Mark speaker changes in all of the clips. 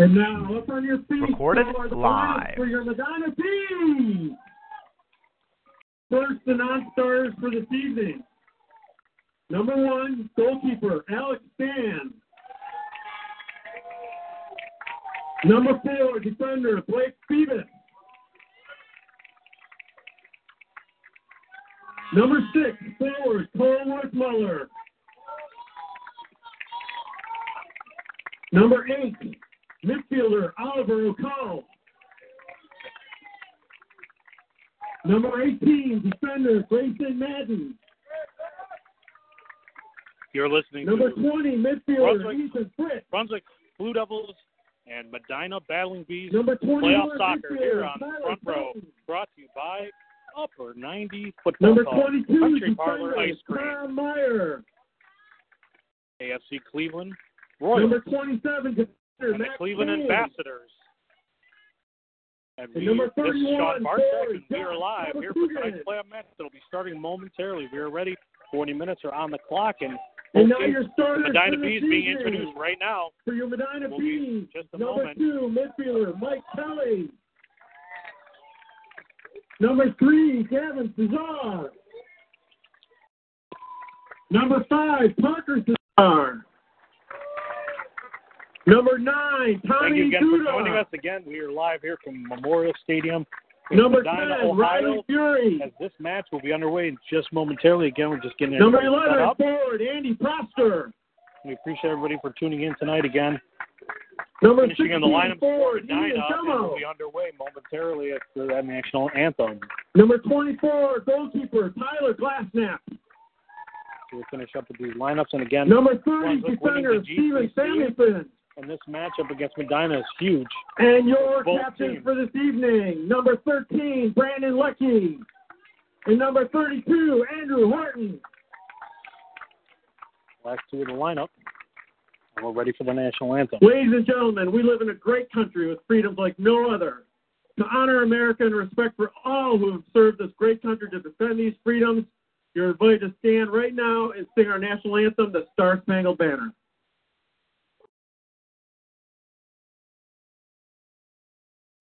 Speaker 1: And now, up on your feet.
Speaker 2: Recorded live.
Speaker 1: For your Medina team. First, the non-starters for this evening. Number one, goalkeeper, Alex Stan. Number four, defender, Blake Stevens. Number six, forward, Cole Worthmuller. Number eight, midfielder, Oliver O'Connell. Number 18, defender, Grayson Madden.
Speaker 3: You're listening to
Speaker 1: Number
Speaker 3: to
Speaker 1: 20, midfielder,
Speaker 3: Brunswick.
Speaker 1: Ethan Fritz.
Speaker 3: Brunswick Blue Devils and Medina Battling Bees
Speaker 1: Number 21,
Speaker 3: playoff soccer here on
Speaker 1: Tyler
Speaker 3: front row. Brought to you by Upper 90 Football
Speaker 1: Number 22,
Speaker 3: Country Parlor Ice Cream,
Speaker 1: Meyer.
Speaker 3: AFC Cleveland Royals,
Speaker 1: Number 27, defender,
Speaker 3: and the Cleveland
Speaker 1: King.
Speaker 3: Ambassadors. And
Speaker 1: And
Speaker 3: we,
Speaker 1: number
Speaker 3: this is
Speaker 1: 31,
Speaker 3: Sean Bartek, and we are live here for tonight's playoff match. It'll be starting momentarily. We are ready. 40 minutes are on the clock, and
Speaker 1: And now your starters
Speaker 3: Medina
Speaker 1: for
Speaker 3: Bees being introduced right now.
Speaker 1: For your Medina
Speaker 3: Will
Speaker 1: Bees,
Speaker 3: just a
Speaker 1: number
Speaker 3: moment.
Speaker 1: two, midfielder, Mike Kelly. Number three, Gavin Cesar. Number five, Parker Cesar. Number nine, Tommy Thank
Speaker 3: you again for joining us. Again, we are live here from Memorial Stadium
Speaker 1: Number
Speaker 3: Medina,
Speaker 1: 10, Riley Fury.
Speaker 3: As this match will be underway just momentarily. Again, we're just getting
Speaker 1: Number
Speaker 3: everybody set
Speaker 1: 11,
Speaker 3: up.
Speaker 1: forward, Andy Prosper.
Speaker 3: We appreciate everybody for tuning in tonight again.
Speaker 1: Number
Speaker 3: Finishing
Speaker 1: 16,
Speaker 3: in the lineup for
Speaker 1: forward,
Speaker 3: Medina,
Speaker 1: Ian uh,
Speaker 3: and we'll be underway momentarily after that national anthem.
Speaker 1: Number 24, goalkeeper, Tyler Glassnap.
Speaker 3: We'll finish up with these lineups. And again,
Speaker 1: Number 30, defender, Steven. Samuelson.
Speaker 3: And this matchup against Medina is huge.
Speaker 1: And your
Speaker 3: Both
Speaker 1: captain
Speaker 3: teams.
Speaker 1: for this evening, number 13, Brandon Lucky. And number 32, Andrew Horton.
Speaker 3: Last two of the lineup. And we're ready for the national anthem.
Speaker 1: Ladies and gentlemen, we live in a great country with freedoms like no other. To honor America and respect for all who have served this great country to defend these freedoms, you're invited to stand right now and sing our national anthem, the Star Spangled Banner.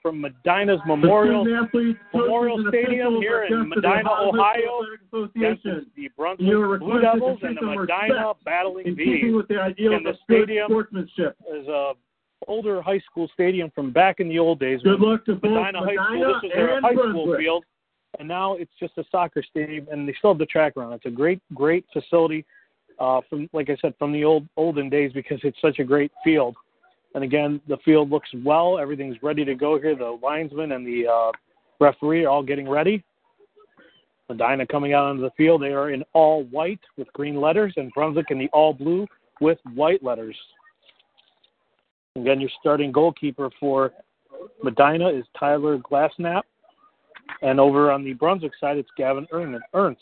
Speaker 3: from Medina's Memorial Memorial Stadium here in Medina, Ohio. The Brunswick Blue Devils and the
Speaker 1: treat them with
Speaker 3: Medina Battling Bees.
Speaker 1: with the ideal
Speaker 3: And the
Speaker 1: of good
Speaker 3: stadium
Speaker 1: sportsmanship.
Speaker 3: is a older high school stadium from back in the old days.
Speaker 1: Good luck to both
Speaker 3: Medina High School.
Speaker 1: Medina
Speaker 3: This was their high school
Speaker 1: Brunswick.
Speaker 3: field, and now it's just a soccer stadium, and they still have the track around. It's a great, great facility uh, from, like I said, from the old olden days because it's such a great field. And again, the field looks well. Everything's ready to go here. The linesman and the uh, referee are all getting ready. Medina coming out onto the field. They are in all white with green letters, and Brunswick in the all blue with white letters. Again, your starting goalkeeper for Medina is Tyler Glassnap. And over on the Brunswick side, it's Gavin Ernst.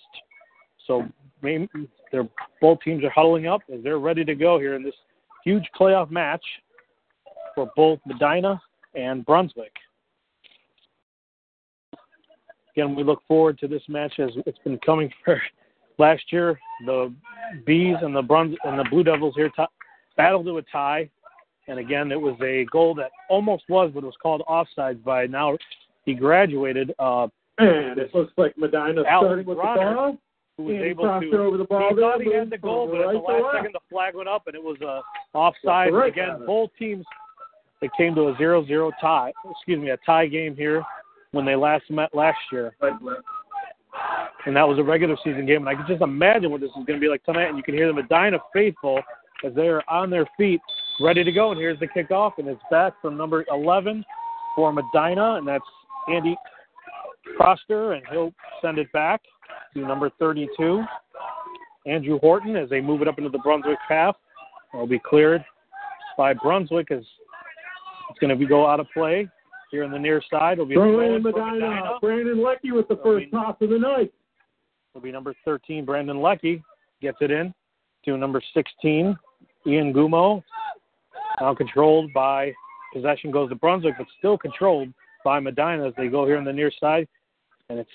Speaker 3: So they're, both teams are huddling up as they're ready to go here in this huge playoff match for both Medina and Brunswick. Again, we look forward to this match as it's been coming for last year. The Bees and the Bruns and the Blue Devils here t- battled to a tie, and again, it was a goal that almost was, but it was called offsides by now he graduated. Uh,
Speaker 1: and it looks like Medina starting with
Speaker 3: Bronner,
Speaker 1: the ball.
Speaker 3: Who was able to?
Speaker 1: Over the ball
Speaker 3: he thought he had the goal, but at the last second the flag went up and it was a offside.
Speaker 1: Right
Speaker 3: Again, both teams it came to a 0-0 tie. Excuse me, a tie game here when they last met last year. And that was a regular season game, and I can just imagine what this is going to be like tonight. And you can hear the Medina faithful as they are on their feet, ready to go. And here's the kickoff, and it's back from number 11 for Medina, and that's Andy Proster, and he'll send it back to number 32, Andrew Horton, as they move it up into the Brunswick half. It'll be cleared by Brunswick as it's going to be go out of play here on the near side. It'll be
Speaker 1: Throw in Medina. Medina. Brandon Lecky with the It'll first be, toss of the night.
Speaker 3: It'll be number 13, Brandon Lecky gets it in to number 16, Ian Gumo. Now controlled by possession goes to Brunswick, but still controlled by Medina as they go here on the near side. And it's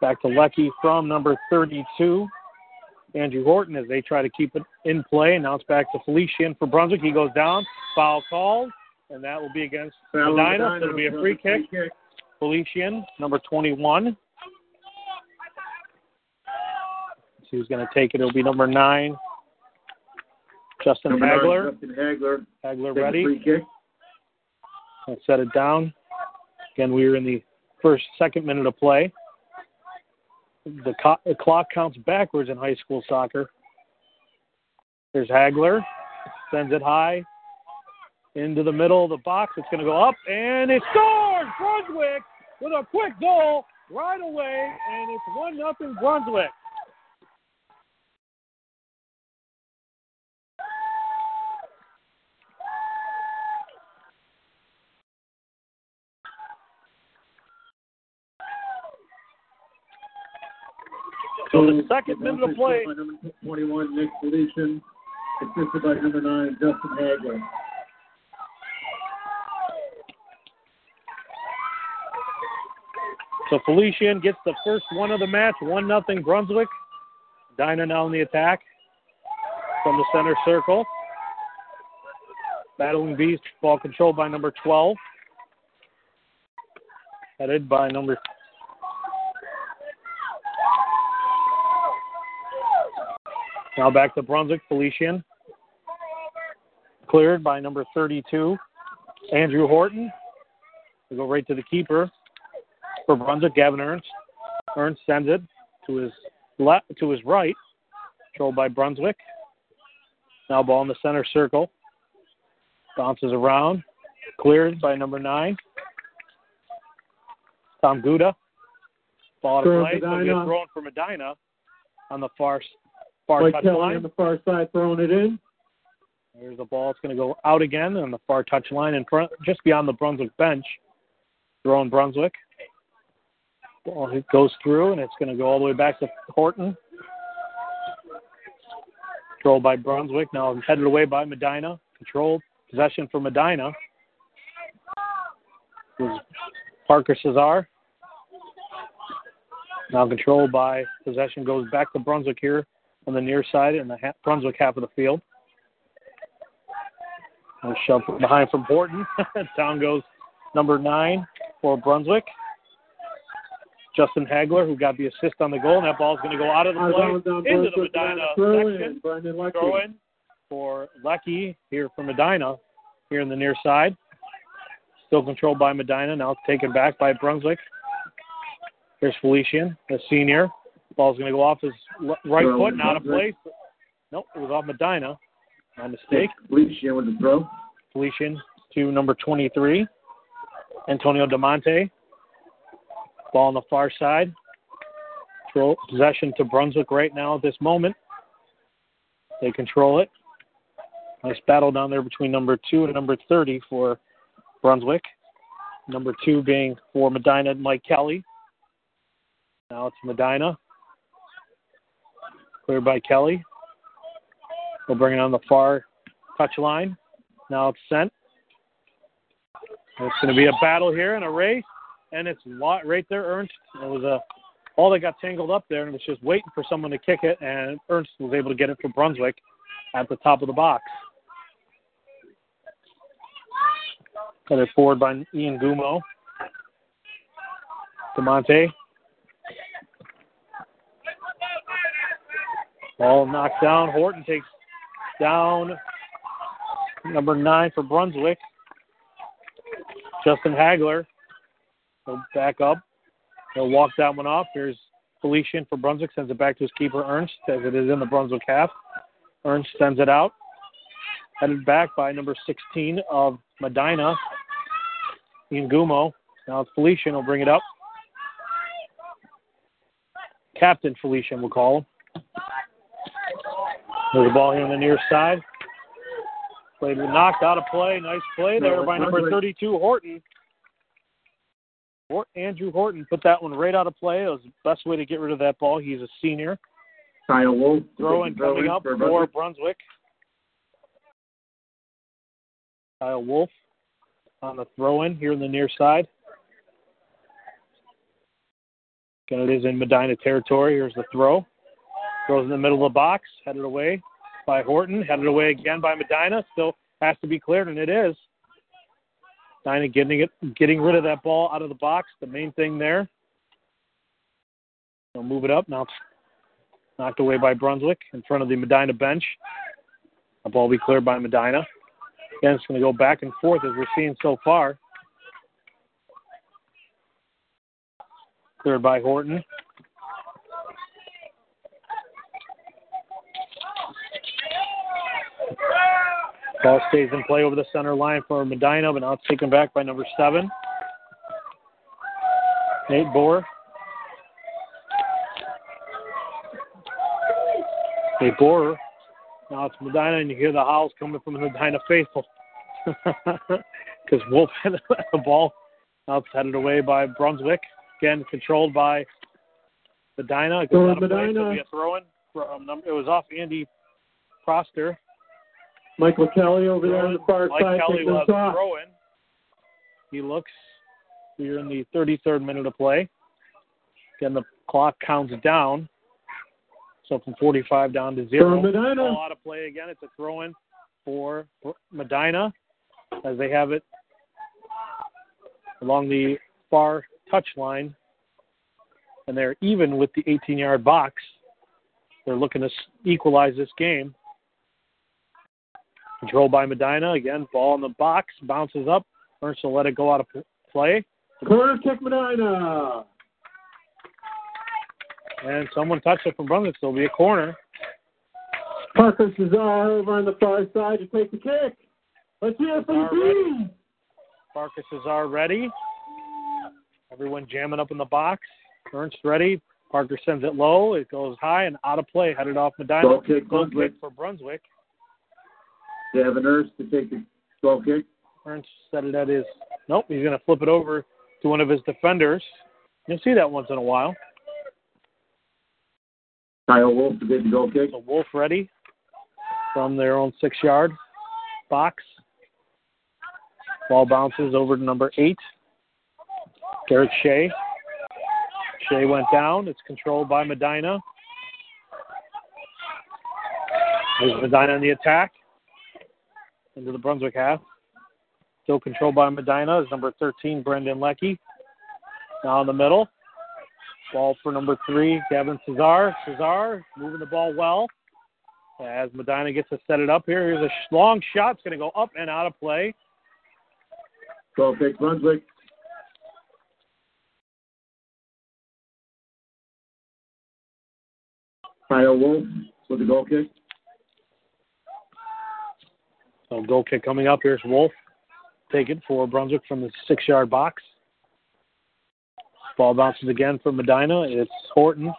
Speaker 3: back to Lecky from number 32, Andrew Horton, as they try to keep it in play. And now it's back to Felician for Brunswick. He goes down. Foul called, and that will be against Medina. So it'll be a free kick. Felician, number 21. See who's going to take it. It'll be number nine, Justin number Hagler.
Speaker 1: Nine, Justin Hagler.
Speaker 3: Hagler ready. Free kick. Let's set it down. Again, we are in the first, second minute of play. The, co- the clock counts backwards in high school soccer. There's Hagler, sends it high into the middle of the box. It's going to go up, and it scores! Brunswick with a quick goal right away, and it's 1 nothing Brunswick. So the second minute of play.
Speaker 1: Number 21, Nick Felician, assisted by number 9, Justin Hagler.
Speaker 3: So Felician gets the first one of the match, 1 nothing Brunswick. Dinah now in the attack from the center circle. Battling Beast, ball controlled by number 12. Headed by number Now back to Brunswick, Felician. Cleared by number 32, Andrew Horton. We go right to the keeper for Brunswick, Gavin Ernst. Ernst sends it to his left, to his right, controlled by Brunswick. Now ball in the center circle. Bounces around. Cleared by number nine. Tom Guda. Ball out of play. So thrown for Medina on the far far touch line.
Speaker 1: on the far side throwing it in.
Speaker 3: There's the ball. It's going to go out again on the far touch line in front, just beyond the Brunswick bench. Throwing Brunswick. It goes through, and it's going to go all the way back to Horton. Controlled by Brunswick. Now headed away by Medina. Controlled possession for Medina. Parker Cesar. Now controlled by possession goes back to Brunswick here on the near side in the ha- Brunswick half of the field. And shove behind from Horton. Down goes number nine for Brunswick. Justin Hagler, who got the assist on the goal, and that ball is going to go out of the play into the Medina section. Throw in for Lecky here from Medina, here in the near side. Still controlled by Medina. Now taken back by Brunswick. Here's Felician, the senior. Ball's going to go off his right throw foot and out of place. Nope, it was off Medina. My mistake.
Speaker 1: Felician with the throw.
Speaker 3: Felician to number 23, Antonio DeMonte. Ball on the far side. Throw possession to Brunswick right now at this moment. They control it. Nice battle down there between number two and number 30 for Brunswick. Number two being for Medina, and Mike Kelly. Now it's Medina. Cleared by Kelly. We'll bring it on the far touch line. Now it's sent. It's going to be a battle here and a race, and it's right there. Ernst. It was a all that got tangled up there, and was just waiting for someone to kick it, and Ernst was able to get it for Brunswick at the top of the box. Got it forward by Ian Gumo. DeMonte. Ball knocked down. Horton takes down number nine for Brunswick. Justin Hagler. He'll back up. He'll walk that one off. Here's Felician for Brunswick. Sends it back to his keeper, Ernst, as it is in the Brunswick half. Ernst sends it out. Headed back by number 16 of Medina, Gumo. Now it's Felician will bring it up. Captain Felician, we'll call him. There's a ball here on the near side. Played knocked out of play. Nice play there by number 32, Horton. Andrew Horton put that one right out of play. It was the best way to get rid of that ball. He's a senior.
Speaker 1: Kyle Wolf.
Speaker 3: Throwing coming up for Brunswick. Brunswick. Kyle Wolf on the throw in here in the near side. Again, it is in Medina territory. Here's the throw. Throws in the middle of the box, headed away by Horton, headed away again by Medina. Still has to be cleared, and it is. Medina getting it, getting rid of that ball out of the box. The main thing there. They'll move it up now. It's knocked away by Brunswick in front of the Medina bench. The ball will be cleared by Medina. Again, it's going to go back and forth as we're seeing so far. Cleared by Horton. Ball stays in play over the center line for Medina, but now it's taken back by number seven. Nate Bohr. Nate Bohr. Now it's Medina, and you hear the howls coming from the Medina faithful. Because Wolf had the ball. Now it's headed away by Brunswick. Again, controlled by Medina. It goes out of play, so throw-in. From number, it was off Andy Proster.
Speaker 1: Michael Kelly over there on the far
Speaker 3: Mike
Speaker 1: side.
Speaker 3: Kelly. He looks. We're in the 33rd minute of play. Again, the clock counts down. So from 45 down to zero.
Speaker 1: Medina.
Speaker 3: Ball out of play again. It's a throw in for Medina as they have it along the far touch line. And they're even with the 18 yard box. They're looking to equalize this game. Controlled by Medina. Again, ball in the box, bounces up. Ernst will let it go out of play.
Speaker 1: Corner kick Medina.
Speaker 3: And someone touched it from Brunswick, so it'll be a corner.
Speaker 1: Parker Cesar over on the far side to take the kick. Let's hear it from the team.
Speaker 3: Parker Cesar ready. Everyone jamming up in the box. Ernst ready. Parker sends it low. It goes high and out of play. Headed off Medina.
Speaker 1: Goal kick, Brunswick.
Speaker 3: for Brunswick.
Speaker 1: They have an Ernst to take the goal kick.
Speaker 3: Ernst set it at his. Nope, he's going to flip it over to one of his defenders. You'll see that once in a while.
Speaker 1: Kyle Wolf to get the goal kick.
Speaker 3: So Wolf ready from their own six yard box. Ball bounces over to number eight, Garrett Shea. Shea went down. It's controlled by Medina. There's Medina in the attack into the Brunswick half. Still controlled by Medina is number 13, Brendan Leckie. Now in the middle. Ball for number three, Gavin Cesar. Cesar moving the ball well. As Medina gets to set it up here, here's a long shot. It's going to go up and out of play.
Speaker 1: Goal kick, Brunswick. Kyle Wolf with the goal kick.
Speaker 3: So goal kick coming up. Here's Wolf. Take it for Brunswick from the six yard box. Ball bounces again for Medina. It's Horton.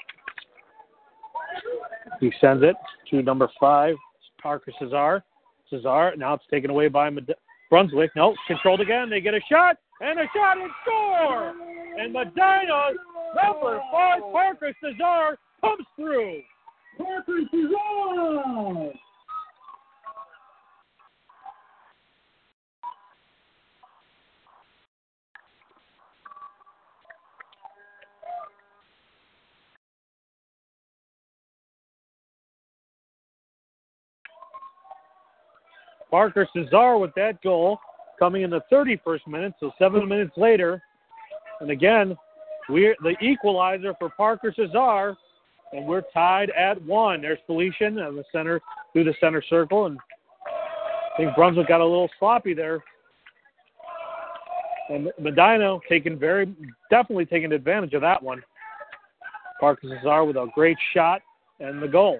Speaker 3: He sends it to number five, Parker Cesar. Cesar, now it's taken away by Med- Brunswick. No, controlled again. They get a shot, and a shot and score! And Medina's number five, Parker Cesar, comes through.
Speaker 1: Parker Cesar!
Speaker 3: Parker Cesar with that goal coming in the 31st minute, so seven minutes later. And again, we're the equalizer for Parker Cesar, and we're tied at one. There's Felician in the center through the center circle, and I think Brunswick got a little sloppy there. And Medina taking very definitely taking advantage of that one. Parker Cesar with a great shot and the goal.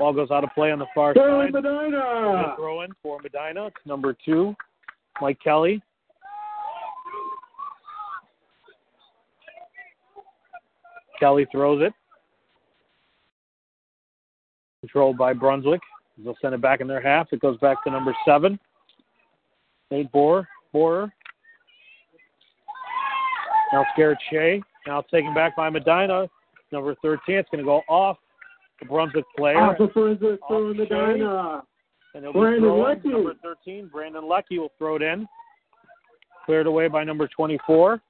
Speaker 3: Ball goes out of play on the far
Speaker 1: Sterling
Speaker 3: side.
Speaker 1: Medina!
Speaker 3: Throw in for Medina. It's number two, Mike Kelly. Kelly throws it. Controlled by Brunswick. They'll send it back in their half. It goes back to number seven. Nate Borer. Borer. Now it's Garrett Shea. Now it's taken back by Medina. Number 13. It's going to go off the Brunswick player.
Speaker 1: Ah, off the Brunswick
Speaker 3: Off
Speaker 1: Sterling
Speaker 3: Shea. And it'll
Speaker 1: Brandon
Speaker 3: thrown.
Speaker 1: Leckie.
Speaker 3: Number 13, Brandon Leckie will throw it in. Cleared away by number 24.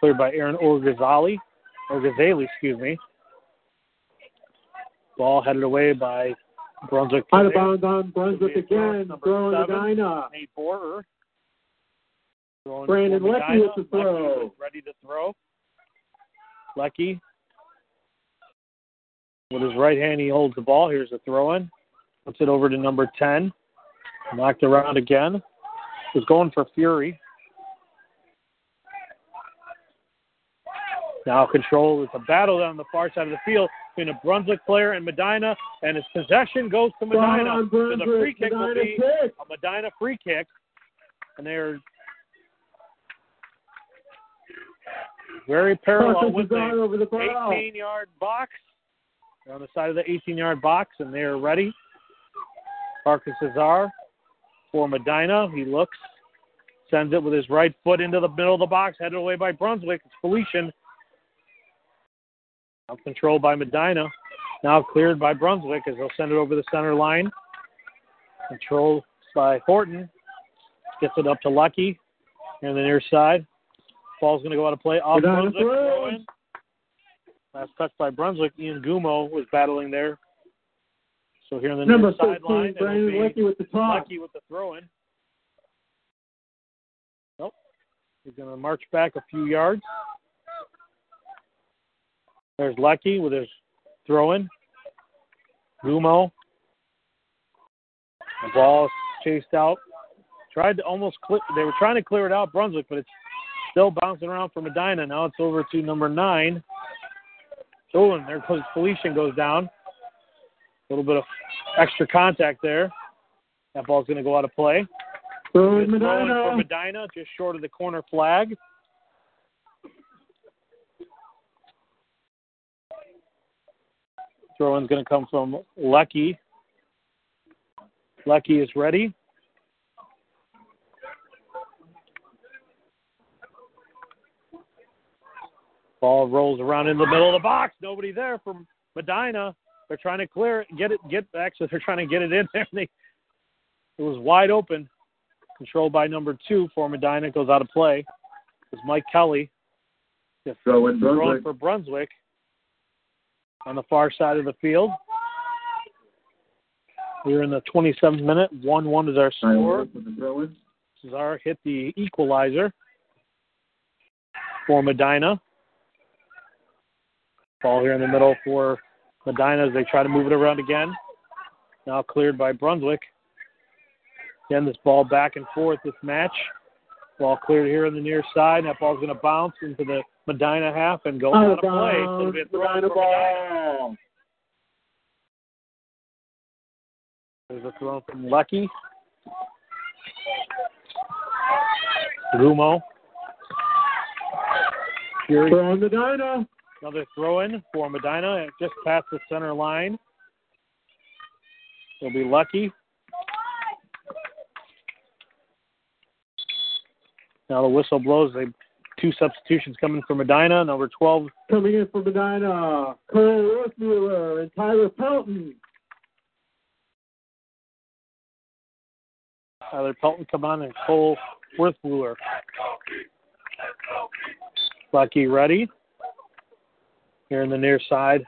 Speaker 3: Cleared by Aaron Orgazali. Orgazali, excuse me. Ball headed away by Brunswick.
Speaker 1: Out of bounds on Brunswick
Speaker 3: It'll be a throw,
Speaker 1: again. Sterling
Speaker 3: seven.
Speaker 1: Medina.
Speaker 3: Nate Borer.
Speaker 1: Brandon
Speaker 3: Medina.
Speaker 1: with the throw.
Speaker 3: is ready to throw. Leckie. With his right hand, he holds the ball. Here's the throw in. Puts it over to number 10. Knocked around again. Was going for Fury. Now control. It's a battle down the far side of the field between a Brunswick player and Medina, and his possession goes to Medina. So the free kick will be
Speaker 1: kick.
Speaker 3: a Medina free kick, and they're very parallel with the
Speaker 1: over the
Speaker 3: 18 yard box. They're on the side of the 18 yard box, and they're ready. Parker Cesar for Medina. He looks, sends it with his right foot into the middle of the box, headed away by Brunswick. It's Felician. Now controlled by Medina. Now cleared by Brunswick as they'll send it over the center line. Controlled by Horton. Gets it up to Lucky. in the near side. Ball's going to go out of play off Brunswick. Last touch by Brunswick. Ian Gumo was battling there. So here in the
Speaker 1: Number
Speaker 3: sideline,
Speaker 1: 13,
Speaker 3: it'll
Speaker 1: Brandon
Speaker 3: be
Speaker 1: with the top.
Speaker 3: Lucky with the throw in. Nope. He's going to march back a few yards. There's Lucky with his throw in. Gumo. The ball chased out. Tried to almost clear, they were trying to clear it out, Brunswick, but it's still bouncing around for Medina. Now it's over to number nine. Oh, and there goes Felician goes down. A little bit of extra contact there. That ball's going to go out of play.
Speaker 1: Sterling
Speaker 3: Good throw in
Speaker 1: Medina.
Speaker 3: for Medina, just short of the corner flag. Throw in's going to come from Lucky. Lucky is ready. Ball rolls around in the middle of the box. Nobody there from Medina. They're trying to clear it, get it, get back. So they're trying to get it in there. They, it was wide open, controlled by number two for Medina. Goes out of play. It's Mike Kelly.
Speaker 1: Throw in Brunswick.
Speaker 3: for Brunswick on the far side of the field. We're in the 27th minute. 1 1 is our score. Cesar hit the equalizer for Medina. Ball here in the middle for Medina as they try to move it around again. Now cleared by Brunswick. Again, this ball back and forth this match. Ball cleared here on the near side. That ball's going to bounce into the Medina half and go
Speaker 1: Out
Speaker 3: out
Speaker 1: of
Speaker 3: play. So it'll
Speaker 1: bounds.
Speaker 3: be a throw
Speaker 1: Medina ball.
Speaker 3: There's a throw from Lucky. Gumo. Fury.
Speaker 1: Throwing Medina.
Speaker 3: Another throw in for Medina It just past the center line. It'll be Lucky. Now the whistle blows. They two substitutions coming for Medina. Number 12
Speaker 1: Coming in for Medina. Cole Worthmuller uh, and Tyler Pelton.
Speaker 3: Tyler Pelton come on and Cole Worthmuller. Lucky ready. Here in the near side.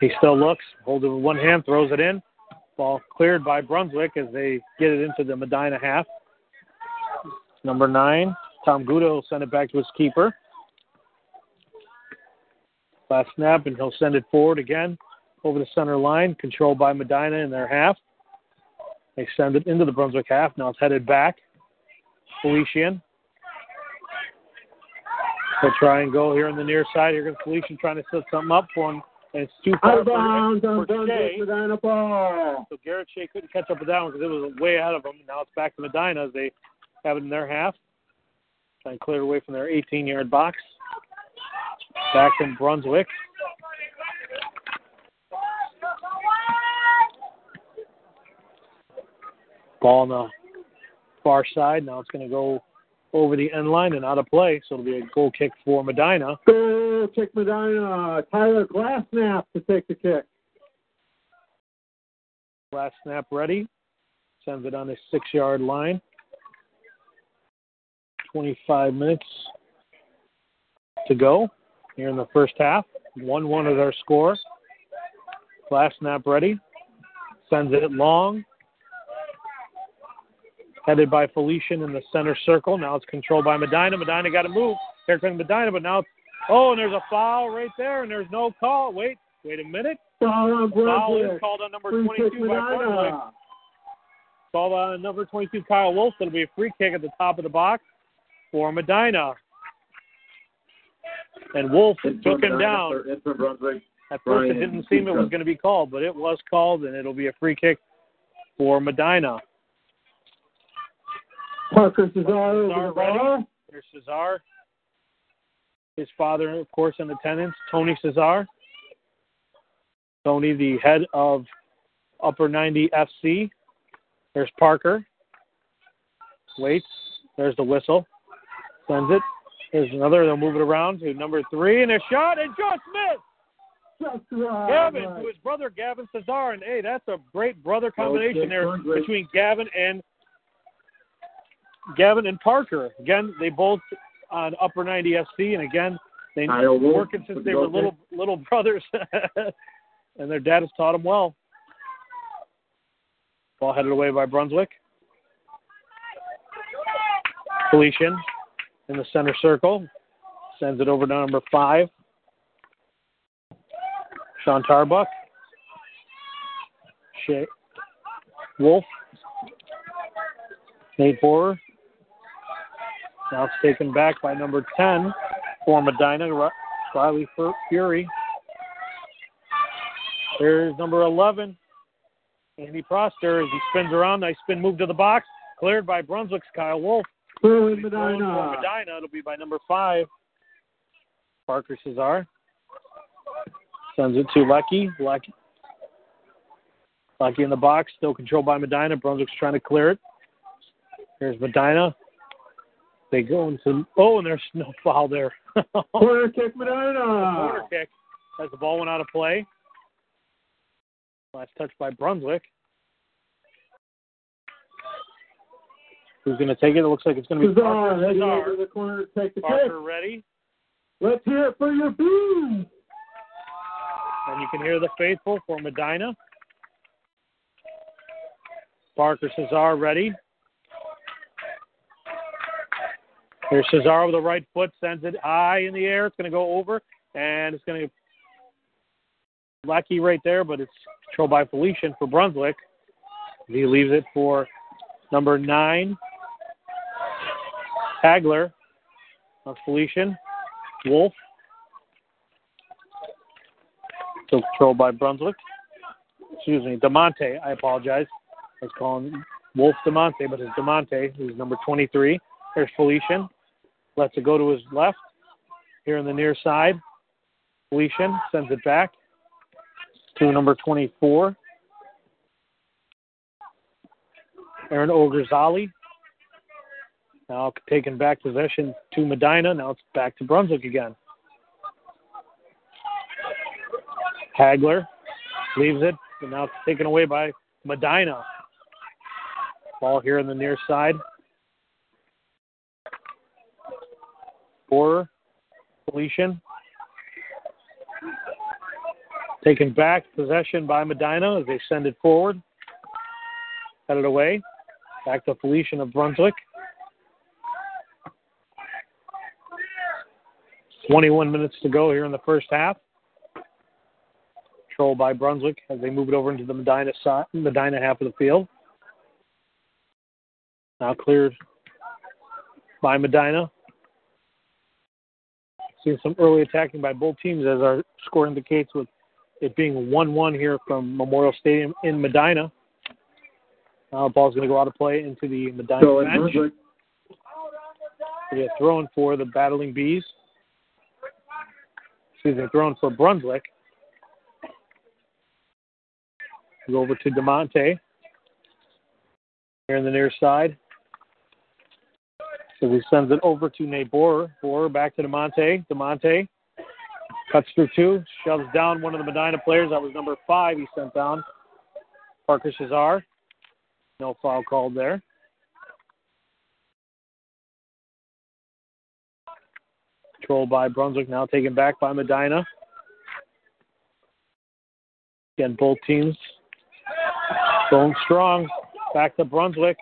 Speaker 3: He still looks, holds it with one hand, throws it in. Ball cleared by Brunswick as they get it into the Medina half. Number nine, Tom Guda will send it back to his keeper. Glassnap, and he'll send it forward again over the center line, controlled by Medina in their half. They send it into the Brunswick half. Now it's headed back. Felician. They'll try and go here on the near side. Here comes Felician trying to set something up for him. And it's too far for,
Speaker 1: on
Speaker 3: for
Speaker 1: Brunswick
Speaker 3: Shea.
Speaker 1: Medina ball.
Speaker 3: So Garrett Shea couldn't catch up with that one because it was way out of him. Now it's back to Medina as they have it in their half. Trying to clear it away from their 18 yard box. Back in Brunswick. Ball on the far side. Now it's going to go over the end line and out of play. So it'll be a goal kick for Medina.
Speaker 1: Uh, goal kick Medina. Tyler Glassnap to take the kick.
Speaker 3: Glassnap ready. Sends it on the six yard line. 25 minutes to go here in the first half. 1 1 is our score. Glassnap ready. Sends it long. Headed by Felician in the center circle. Now it's controlled by Medina. Medina got to move. Here comes Medina, but now, oh, and there's a foul right there, and there's no call. Wait, wait a minute.
Speaker 1: Foul on
Speaker 3: Foul is called on number
Speaker 1: Free
Speaker 3: 22 by Brunswick.
Speaker 1: Medina.
Speaker 3: Called on number 22, Kyle Wolf. It'll be a free kick at the top of the box for Medina. And Wolf took him down.
Speaker 1: It's from Brunswick.
Speaker 3: At first, it didn't seem it was going to be called, but it was called, and it'll be a free kick for Medina.
Speaker 1: Parker Cesar over
Speaker 3: Cesar ready. There's Cesar. His father, of course, in attendance, Tony Cesar. Tony, the head of Upper 90 FC. There's Parker. Waits. There's the whistle. Sends it. There's another. They'll move it around to number three, and a shot, and just missed.
Speaker 1: Just right.
Speaker 3: Gavin to his brother Gavin Cesar, and hey, that's a great brother combination
Speaker 1: Okay,
Speaker 3: there between Gavin and Gavin and Parker. Again, they both on Upper 90 FC, and again, they
Speaker 1: Wolf
Speaker 3: working since they were little little brothers, and their dad has taught them well. Ball headed away by Brunswick. Felician in the center circle sends it over to number five. Sean Tarbuck. Shea. Wolf. Nate Borer. Now it's taken back by number 10 for Medina, Ri- Riley Fury. There's number 11, Andy Proster, as he spins around. Nice spin move to the box. Cleared by Brunswick's Kyle Wolf.
Speaker 1: In Medina.
Speaker 3: Medina. It'll be by number five, Parker Cesar. Sends it to Lucky. Lucky. Lucky in the box, still controlled by Medina. Brunswick's trying to clear it. Here's Medina. They go into oh, and there's no foul there.
Speaker 1: Corner kick Medina.
Speaker 3: Corner kick as the ball went out of play. Last touch by Brunswick. Who's going to take it? It looks like it's going to be
Speaker 1: Cesar heading over the corner to take the kick.
Speaker 3: Parker ready.
Speaker 1: Let's hear it for your bees.
Speaker 3: And you can hear the faithful for Medina. Parker Cesar ready. Here's Cesar with the right foot, sends it high in the air. It's going to go over, and it's going to Lucky right there, but it's controlled by Felician for Brunswick. He leaves it for number nine, Hagler. That's Felician. Wolf Still controlled by Brunswick. Excuse me, DeMonte. I apologize. I was calling Wolf DeMonte, but it's DeMonte, who's number 23. There's Felician. Lets it go to his left. Here on the near side. Felician sends it back to number 24. Aaron Ogrzali. Now taking back possession to Medina. Now it's back to Brunswick again. Hagler leaves it, and now it's taken away by Medina. Ball here on the near side. For Felician. Taken back possession by Medina as they send it forward. Headed away. Back to Felician of Brunswick. 21 minutes to go here in the first half. Controlled by Brunswick as they move it over into the Medina side, Medina half of the field. Now cleared by Medina. Seeing some early attacking by both teams as our score indicates with it being 1 1 here from Memorial Stadium in Medina. Now the ball's going to go out of play into the Medina
Speaker 1: So
Speaker 3: bench. They're throwing for the Battling Bees. Excuse me, throwing for Brunswick. Go over to DeMonte. Here in the near side. So he sends it over to Nate Borer. Back to DeMonte. DeMonte cuts through two, shoves down one of the Medina players. That was number five he sent down. Parker Cesar. No foul called there. Controlled by Brunswick, now taken back by Medina. Again, both teams going strong. Back to Brunswick.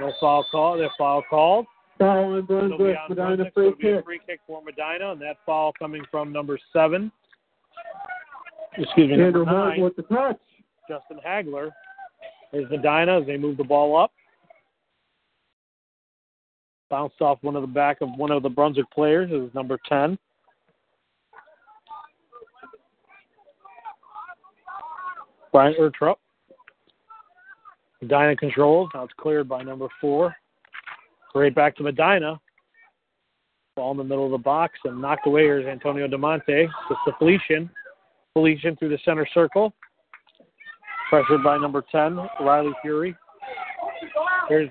Speaker 3: No foul call. Their foul called.
Speaker 1: Foul in
Speaker 3: It'll be
Speaker 1: Brunswick.
Speaker 3: on
Speaker 1: Medina
Speaker 3: Brunswick,
Speaker 1: free
Speaker 3: so it'll be a free kick for Medina, and that foul coming from number seven. Excuse me,
Speaker 1: Andrew
Speaker 3: number nine,
Speaker 1: with the touch.
Speaker 3: Justin Hagler. There's Medina as they move the ball up. Bounced off one of the back of one of the Brunswick players. It was number 10. Brian Ertrup. Medina controls. Now it's cleared by number four. Right back to Medina. Ball in the middle of the box and knocked away. Here's Antonio DeMonte. Just to Felician. Felician through the center circle. Pressured by number 10, Riley Fury. Here's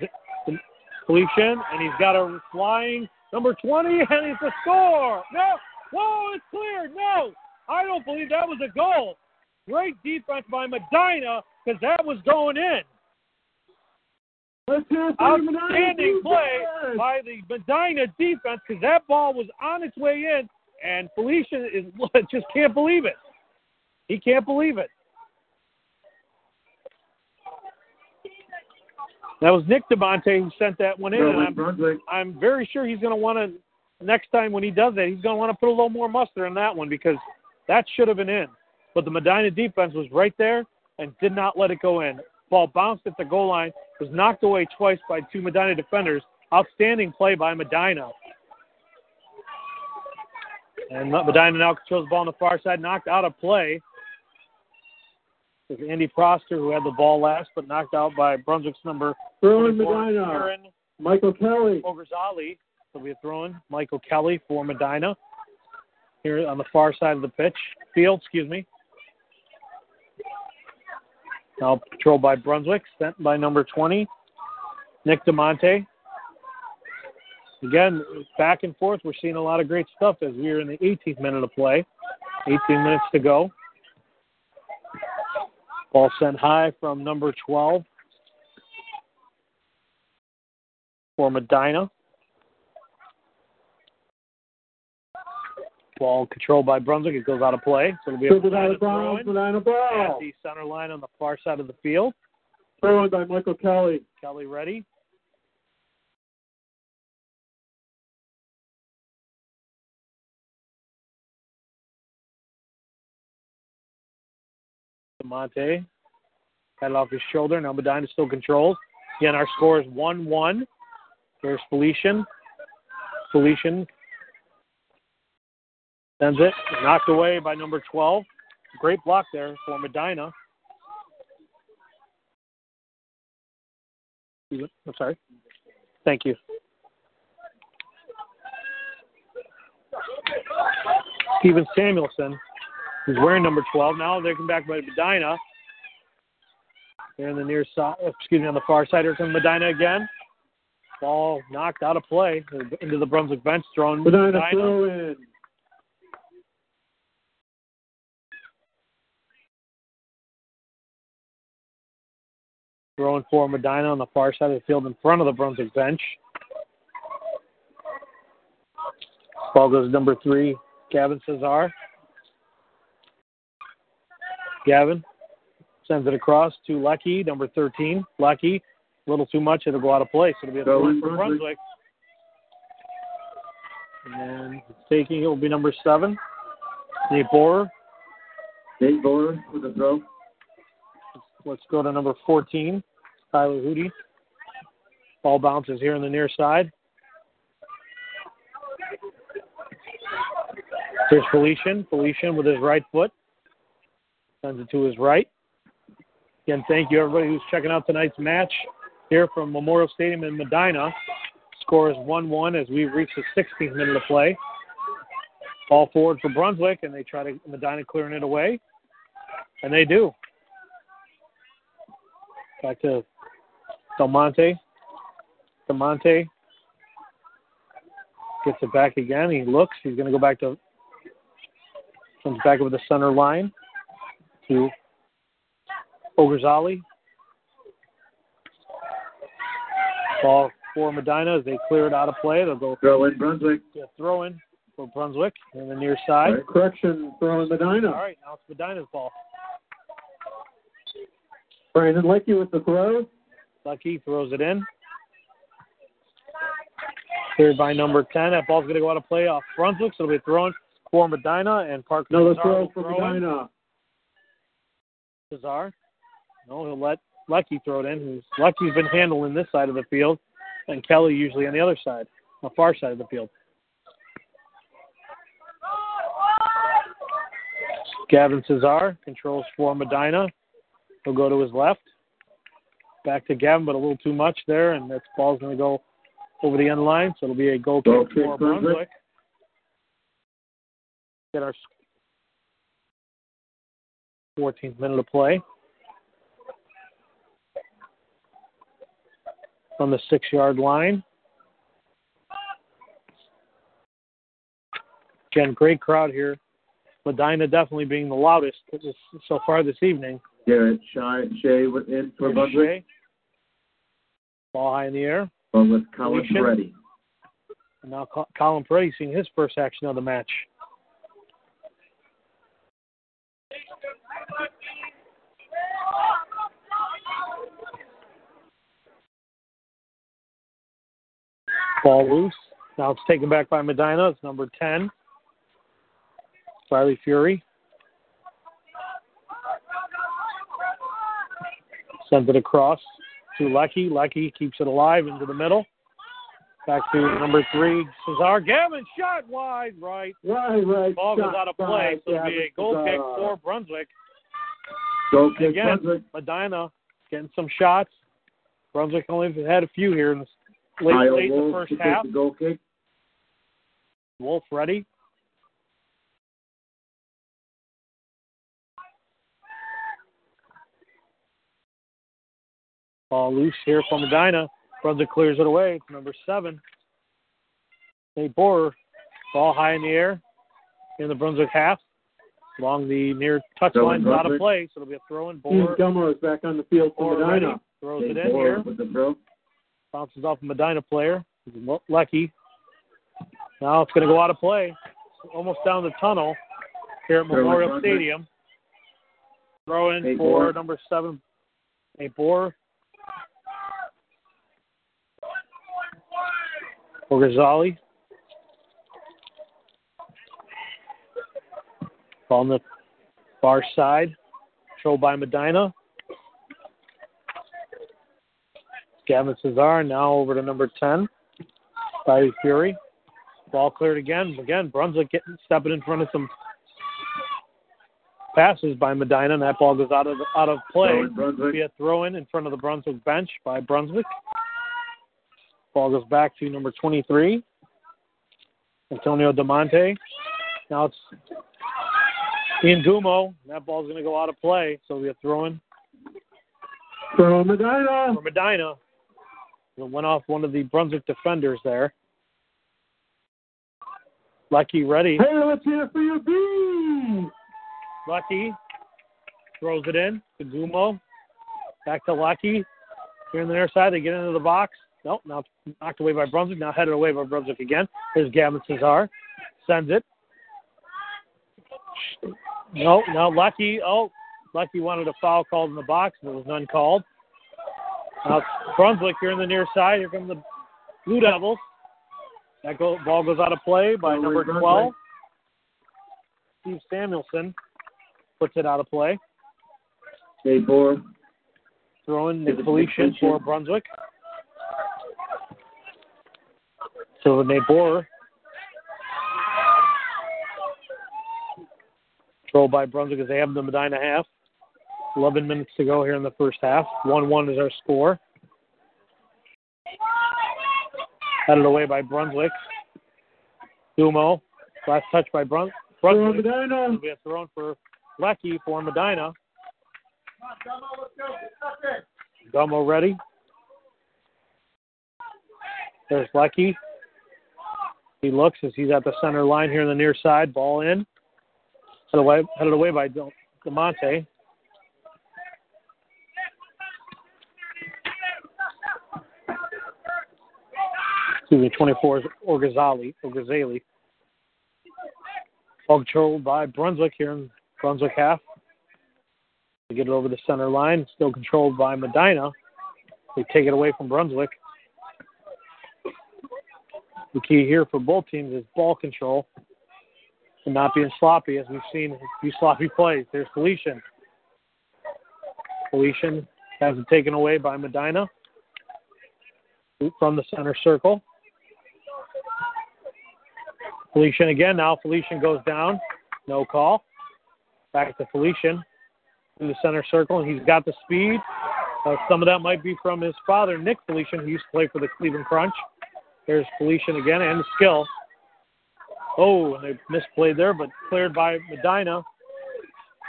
Speaker 3: Felician, and he's got a flying number 20, and it's a score. No, whoa, it's cleared. No, I don't believe that was a goal. Great defense by Medina because that was going in.
Speaker 1: Let's hear it for the Medina
Speaker 3: Outstanding play by the Medina defense because that ball was on its way in, and Felicia is just can't believe it. He can't believe it. That was Nick DeMonte who sent that one in. And I'm, I'm very sure he's going to want to, next time when he does that, he's going to want to put a little more mustard on that one because that should have been in. But the Medina defense was right there and did not let it go in. Ball bounced at the goal line, was knocked away twice by two Medina defenders. Outstanding play by Medina. And Medina now controls the ball on the far side, knocked out of play. It was Andy Proster who had the ball last, but knocked out by Brunswick's number
Speaker 1: Throwing
Speaker 3: 24,
Speaker 1: Medina.
Speaker 3: Aaron
Speaker 1: Michael Kelly.
Speaker 3: Ogrzali. So we're throwing Michael Kelly for Medina here on the far side of the pitch field. Excuse me. Now patrolled by Brunswick, sent by number 20, Nick DeMonte. Again, back and forth. We're seeing a lot of great stuff as we are in the 18th minute of play. 18 minutes to go. Ball sent high from number 12 for Medina. Ball controlled by Brunswick. It goes out of play. So it'll be a
Speaker 1: Medina Brown,
Speaker 3: at
Speaker 1: ball.
Speaker 3: the center line on the far side of the field.
Speaker 1: Throwing by Michael Kelly.
Speaker 3: Kelly ready. DeMonte had it off his shoulder. Now Medina still controls. Again, our score is 1 1. Here's Felician. Felician sends it. Knocked away by number 12. great block there for Medina. I'm sorry. Thank you. Steven Samuelson, who's wearing number 12. Now they come back by Medina. They're in the near side, excuse me, on the far side. Here comes Medina again. Ball knocked out of play into the Brunswick bench, thrown
Speaker 1: Medina,
Speaker 3: Medina. Throwing for Medina on the far side of the field in front of the Brunswick bench. Ball goes to number three, Gavin Cesar. Gavin sends it across to Lucky, number 13. Lucky, a little too much. It'll go out of place. It'll be a
Speaker 1: in
Speaker 3: for
Speaker 1: Brunswick.
Speaker 3: And taking it will be number seven, Nate Borer.
Speaker 1: Nate Borer with the throw.
Speaker 3: Let's go to number 14, Tyler Hootie. Ball bounces here on the near side. Here's Felician. Felician with his right foot. Sends it to his right. Again, thank you everybody who's checking out tonight's match here from Memorial Stadium in Medina. Score is 1 1 as we reach the 16th minute of play. Ball forward for Brunswick, and they try to Medina clearing it away. And they do. Back to Del Monte. Del Monte gets it back again. He looks. He's going to go back to. Comes back over the center line to Ogrzali. Ball for Medina as they clear it out of play. They'll go
Speaker 1: Throw in Brunswick.
Speaker 3: yeah, throw in for Brunswick in the near side.
Speaker 1: Right, correction, throw in Medina.
Speaker 3: All right, now it's Medina's ball.
Speaker 1: Brandon Leckie with the throw.
Speaker 3: Lucky throws it in. Cleared by number 10. That ball's going to go out of play off Brunswick, so it'll be thrown for Medina and Parker
Speaker 1: Another throw for. Medina.
Speaker 3: Cesar. No, he'll let Lucky throw it in. Who's Lucky's been handling this side of the field, and Kelly usually on the other side, the far side of the field. Gavin Cesar controls for Medina. He'll go to his left. Back to Gavin, but a little too much there, and that ball's going to go over the end line, so it'll be a goal kick for
Speaker 1: Brunswick.
Speaker 3: Get our 14th minute of play. On the six yard line. Again, great crowd here. Medina definitely being the loudest so far this evening.
Speaker 1: Garrett Shea, Shea with in for Brunswick.
Speaker 3: Ball high in the air.
Speaker 1: Well, with Colin. Peretti.
Speaker 3: And now Col- Colin Peretti seeing his first action of the match. Ball loose. Now it's taken back by Medina. It's number 10. Riley Fury. Sends it across to Lecky. Lecky keeps it alive into the middle. Back to number three, Cesar. Gavin shot wide right.
Speaker 1: Right, right.
Speaker 3: Ball goes out of play, so it'll be a goal kick for Brunswick.
Speaker 1: Goal kick,
Speaker 3: Again,
Speaker 1: Brunswick.
Speaker 3: Medina getting some shots. Brunswick only had a few here in the late, late in the first half.
Speaker 1: the goal kick.
Speaker 3: Wolf ready. Ball loose here from Medina. Brunswick clears it away. It's number seven. Nate Borer. Ball high in the air in the Brunswick half. Along the near touch
Speaker 1: Throw
Speaker 3: line,
Speaker 1: in
Speaker 3: it's out of play, so it'll be a throw in.
Speaker 1: Steve
Speaker 3: Borer,
Speaker 1: Gilmore is back on the field for
Speaker 3: Borer ready.
Speaker 1: Medina.
Speaker 3: Throws
Speaker 1: Nate
Speaker 3: it in
Speaker 1: Borer
Speaker 3: here.
Speaker 1: With the throw.
Speaker 3: Bounces off a Medina player. Lucky. Now it's going to go out of play. Almost down the tunnel here at Memorial Stadium. Throw in
Speaker 1: Nate
Speaker 3: for
Speaker 1: Borer.
Speaker 3: number seven, Nate Borer. For. Ball on the far side. Controlled by Medina. Gavin Cesar now over to number 10. By Fury. Ball cleared again. Again, Brunswick getting stepping in front of some passes by Medina, and that ball goes out of out of play. Be a throw in in front of the Brunswick bench by Brunswick. Ball goes back to number 23, Antonio Demonte. Now it's Ian Gumo. That ball's going to go out of play, so we have throw in
Speaker 1: Medina.
Speaker 3: for Medina. It went off one of the Brunswick defenders there. Lucky ready.
Speaker 1: Hey, let's hear it for your bees.
Speaker 3: Lucky throws it in to Gumo. Back to Lucky. Here on the near side, they get into the box. Nope, now knocked away by Brunswick. Now headed away by Brunswick again. Here's Gavin Cesar. Sends it. No, no, Lucky. Oh, Lucky wanted a foul called in the box. There was none called. Now Brunswick here on the near side. Here come the Blue Devils. That go, ball goes out of play by
Speaker 1: Go
Speaker 3: number 12. Steve Samuelson puts it out of play.
Speaker 1: Eight four.
Speaker 3: Throwing the Felician for Brunswick. So the Nate Borer. Controlled by Brunswick as they have the Medina half. 11 minutes to go here in the first half. 1 1 is our score. Headed away by Brunswick. Dumo. Last touch by Brun- Brunswick. It'll be a thrown for Lecky for Medina. Gumo ready. There's Lecky. He looks as he's at the center line here in the near side. Ball in. Headed away, headed away by DeMonte. Excuse me, 24 is Orgazali. Orgazali. Ball controlled by Brunswick here in Brunswick half. They get it over the center line. Still controlled by Medina. They take it away from Brunswick. The key here for both teams is ball control and not being sloppy, as we've seen a few sloppy plays. There's Felician. Felician has it taken away by Medina from the center circle. Felician again. Now Felician goes down. No call. Back to Felician in the center circle, and he's got the speed. Uh, some of that might be from his father, Nick Felician, who used to play for the Cleveland Crunch. There's Felician again, and skill. Oh, and they misplayed there, but cleared by Medina.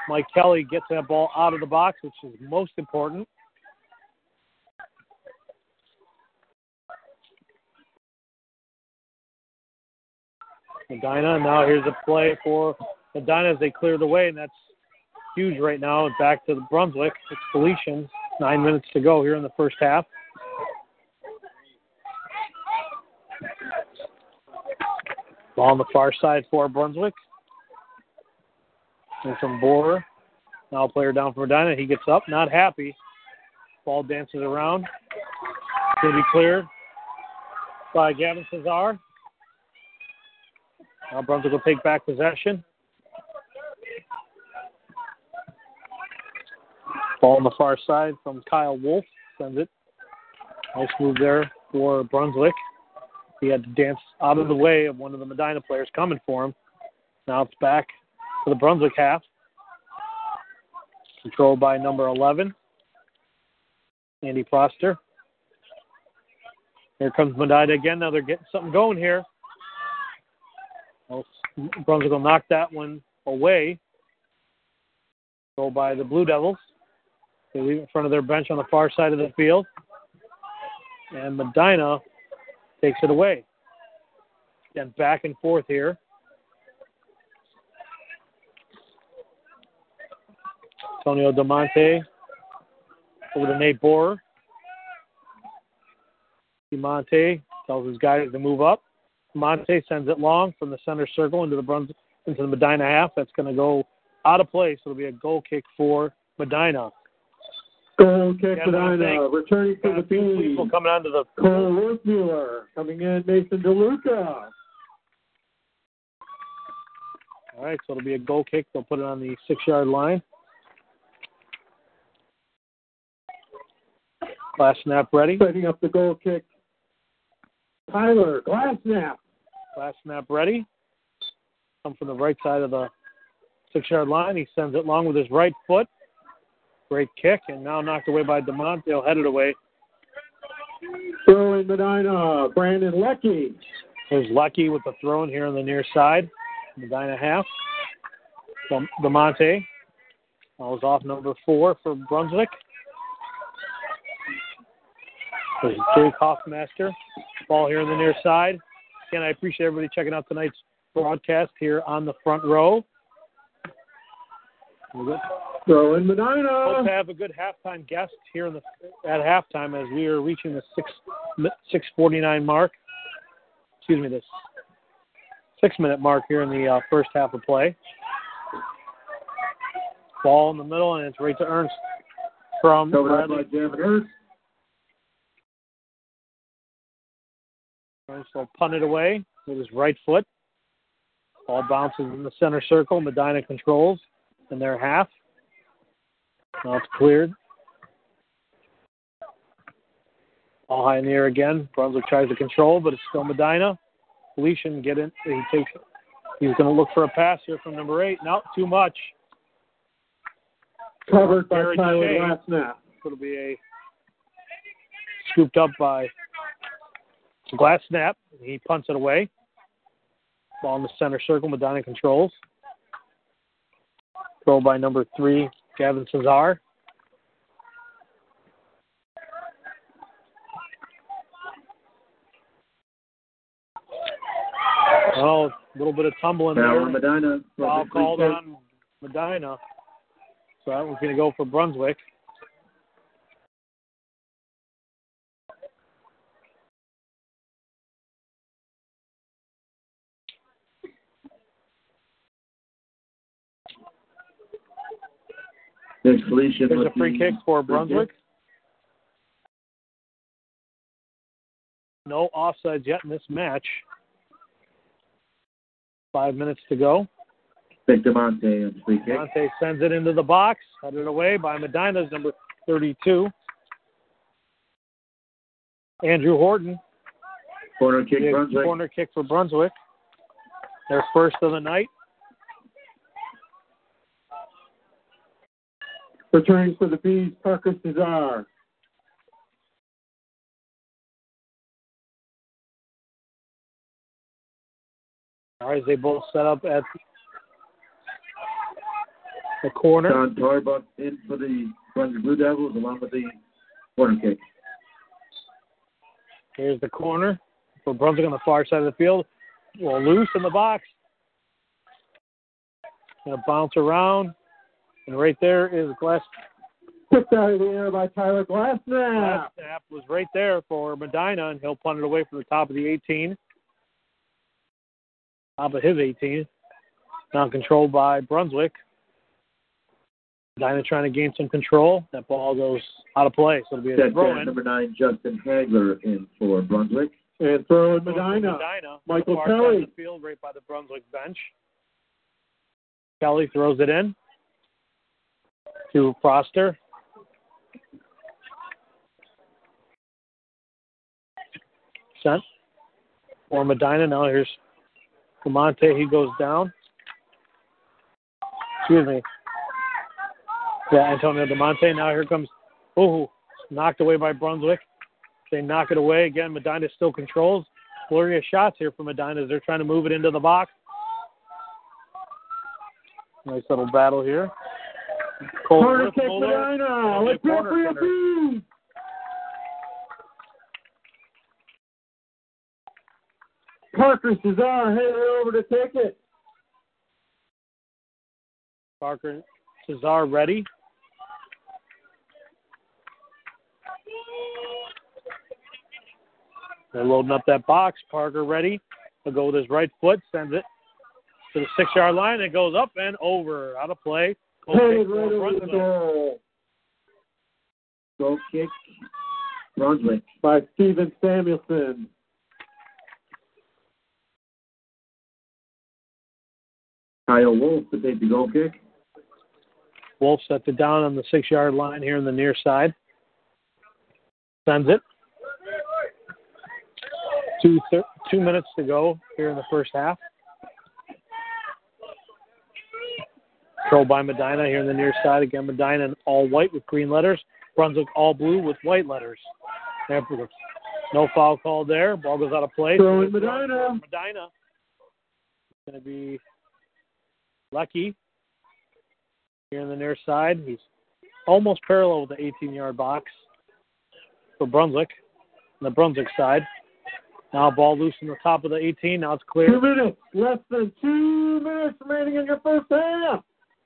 Speaker 3: Mike Kelly gets that ball out of the box, which is most important. Medina. Now here's a play for Medina as they clear the way, and that's huge right now. Back to the Brunswick. It's Felician. Nine minutes to go here in the first half. Ball on the far side for Brunswick. And from Borer. Now player down for Medina. He gets up, not happy. Ball dances around. Going to be cleared by Gavin Cesar. Now Brunswick will take back possession. Ball on the far side from Kyle Wolf. Sends it. Nice move there for Brunswick. He had to dance out of the way of one of the Medina players coming for him. Now it's back to the Brunswick half. Controlled by number 11, Andy Foster. Here comes Medina again. Now they're getting something going here. Well, Brunswick will knock that one away. Go by the Blue Devils. They leave in front of their bench on the far side of the field. And Medina takes it away. Again, back and forth here. Antonio Demonte over to Nate Borer. Demonte tells his guys to move up. Demonte sends it long from the center circle into the into the Medina half. That's going to go out of place. It'll be a goal kick for Medina.
Speaker 1: Goal kick
Speaker 3: Yeah, what do you
Speaker 1: Medina.
Speaker 3: think?
Speaker 1: Returning to the
Speaker 3: a few people coming onto the
Speaker 1: Cole Worthmuller. Coming in, Mason DeLuca.
Speaker 3: All right, so it'll be a goal kick. They'll put it on the six yard line. Last snap ready.
Speaker 1: Setting up the goal kick. Tyler Glassnap.
Speaker 3: Last snap ready. Come from the right side of the six yard line. He sends it long with his right foot. Great kick, and now knocked away by DeMonte. He'll head it away.
Speaker 1: Throwing Medina, Brandon Lecky.
Speaker 3: There's Lucky with the throw in here on the near side. Medina half. DeMonte. was off number four for Brunswick. There's Jake Hoffmaster. Ball here on the near side. Again, I appreciate everybody checking out tonight's broadcast here on the front row.
Speaker 1: Throw in Medina.
Speaker 3: Hope to have a good halftime guest here in the at halftime as we are reaching the six six forty nine mark. Excuse me, this six minute mark here in the uh, first half of play. Ball in the middle and it's right to Ernst from Bradley.
Speaker 1: Ernst.
Speaker 3: Ernst will punt it away with his right foot. Ball bounces in the center circle. Medina controls in their half. Now it's cleared. All high in the air again. Brunswick tries to control, but it's still Medina. Felician get in. He takes. He's going to look for a pass here from number eight. No, too much.
Speaker 1: Covered by Tyler Glassnap.
Speaker 3: It'll be a scooped up by Glassnap. He punts it away. Ball in the center circle. Medina controls. Throw by number three, Gavin Cesar. Oh, a little bit of tumbling
Speaker 1: Foul
Speaker 3: there.
Speaker 1: Medina.
Speaker 3: Foul called on Medina. So that one's going to go for Brunswick.
Speaker 1: There's Felician
Speaker 3: There's
Speaker 1: with
Speaker 3: a free kick for Brunswick. No offsides yet in this match. Five minutes to go.
Speaker 1: Pick DeMonte on free kick.
Speaker 3: Monte sends it into the box, headed away by Medina's number 32. Andrew Horton,
Speaker 1: Corner kick
Speaker 3: big
Speaker 1: Brunswick.
Speaker 3: corner kick for Brunswick. Their first of the night.
Speaker 1: Returning for the Bees, Parker Cesar.
Speaker 3: All right, they both set up at the corner.
Speaker 1: Don Tarbuck in for the Brunswick Blue Devils along with the corner kick.
Speaker 3: Here's the corner for Brunswick on the far side of the field. Well, loose in the box. Gonna bounce around, and right there is Glass.
Speaker 1: Picked out of the air by Tyler Glassnap.
Speaker 3: That snap was right there for Medina, and he'll punt it away from the top of the 18. Top of his 18. Now controlled by Brunswick. Medina trying to gain some control. That ball goes out of play, so it'll be a throw in.
Speaker 1: number nine, Justin Hagler in for Brunswick. And
Speaker 3: Throw
Speaker 1: throw in
Speaker 3: in for
Speaker 1: Medina.
Speaker 3: Medina.
Speaker 1: Michael
Speaker 3: Far side of
Speaker 1: Kelly.
Speaker 3: the field, right by the Brunswick bench. Kelly throws it in to Foster. Sent for Medina. Now here's Camonte. He goes down. Excuse me. Yeah, Antonio DeMonte. Now here comes. Oh, knocked away by Brunswick. They knock it away again. Medina still controls. Of shots here for Medina as they're trying to move it into the box. Nice little battle here. Cole
Speaker 1: Corner kick
Speaker 3: Muller.
Speaker 1: Let's go for your. Bees. Parker Cesar headed over to take it.
Speaker 3: Parker Cesar ready. They're loading up that box. Parker ready. He'll go with his right foot, sends it to the six yard line. It goes up and over. Out of play. Goal kick
Speaker 1: right over the goal
Speaker 2: Goal kick, Brunswick.
Speaker 1: by Steven Samuelson.
Speaker 2: Kyle Wolf to take the goal kick.
Speaker 3: Wolf sets it down on the six yard line here in the near side. Sends it. Two, thir- two minutes to go here in the first half. Controlled by Medina here in the near side. Again, Medina in all white with green letters. Brunswick all blue with white letters. No foul call there. Ball goes out of play.
Speaker 1: Throwing Medina.
Speaker 3: Medina. Going to be Lucky here in the near side. He's almost parallel with the 18 yard box for Brunswick on the Brunswick side. Now ball loose in the top of the 18. Now it's clear.
Speaker 1: Two minutes. Less than two minutes remaining in your first half.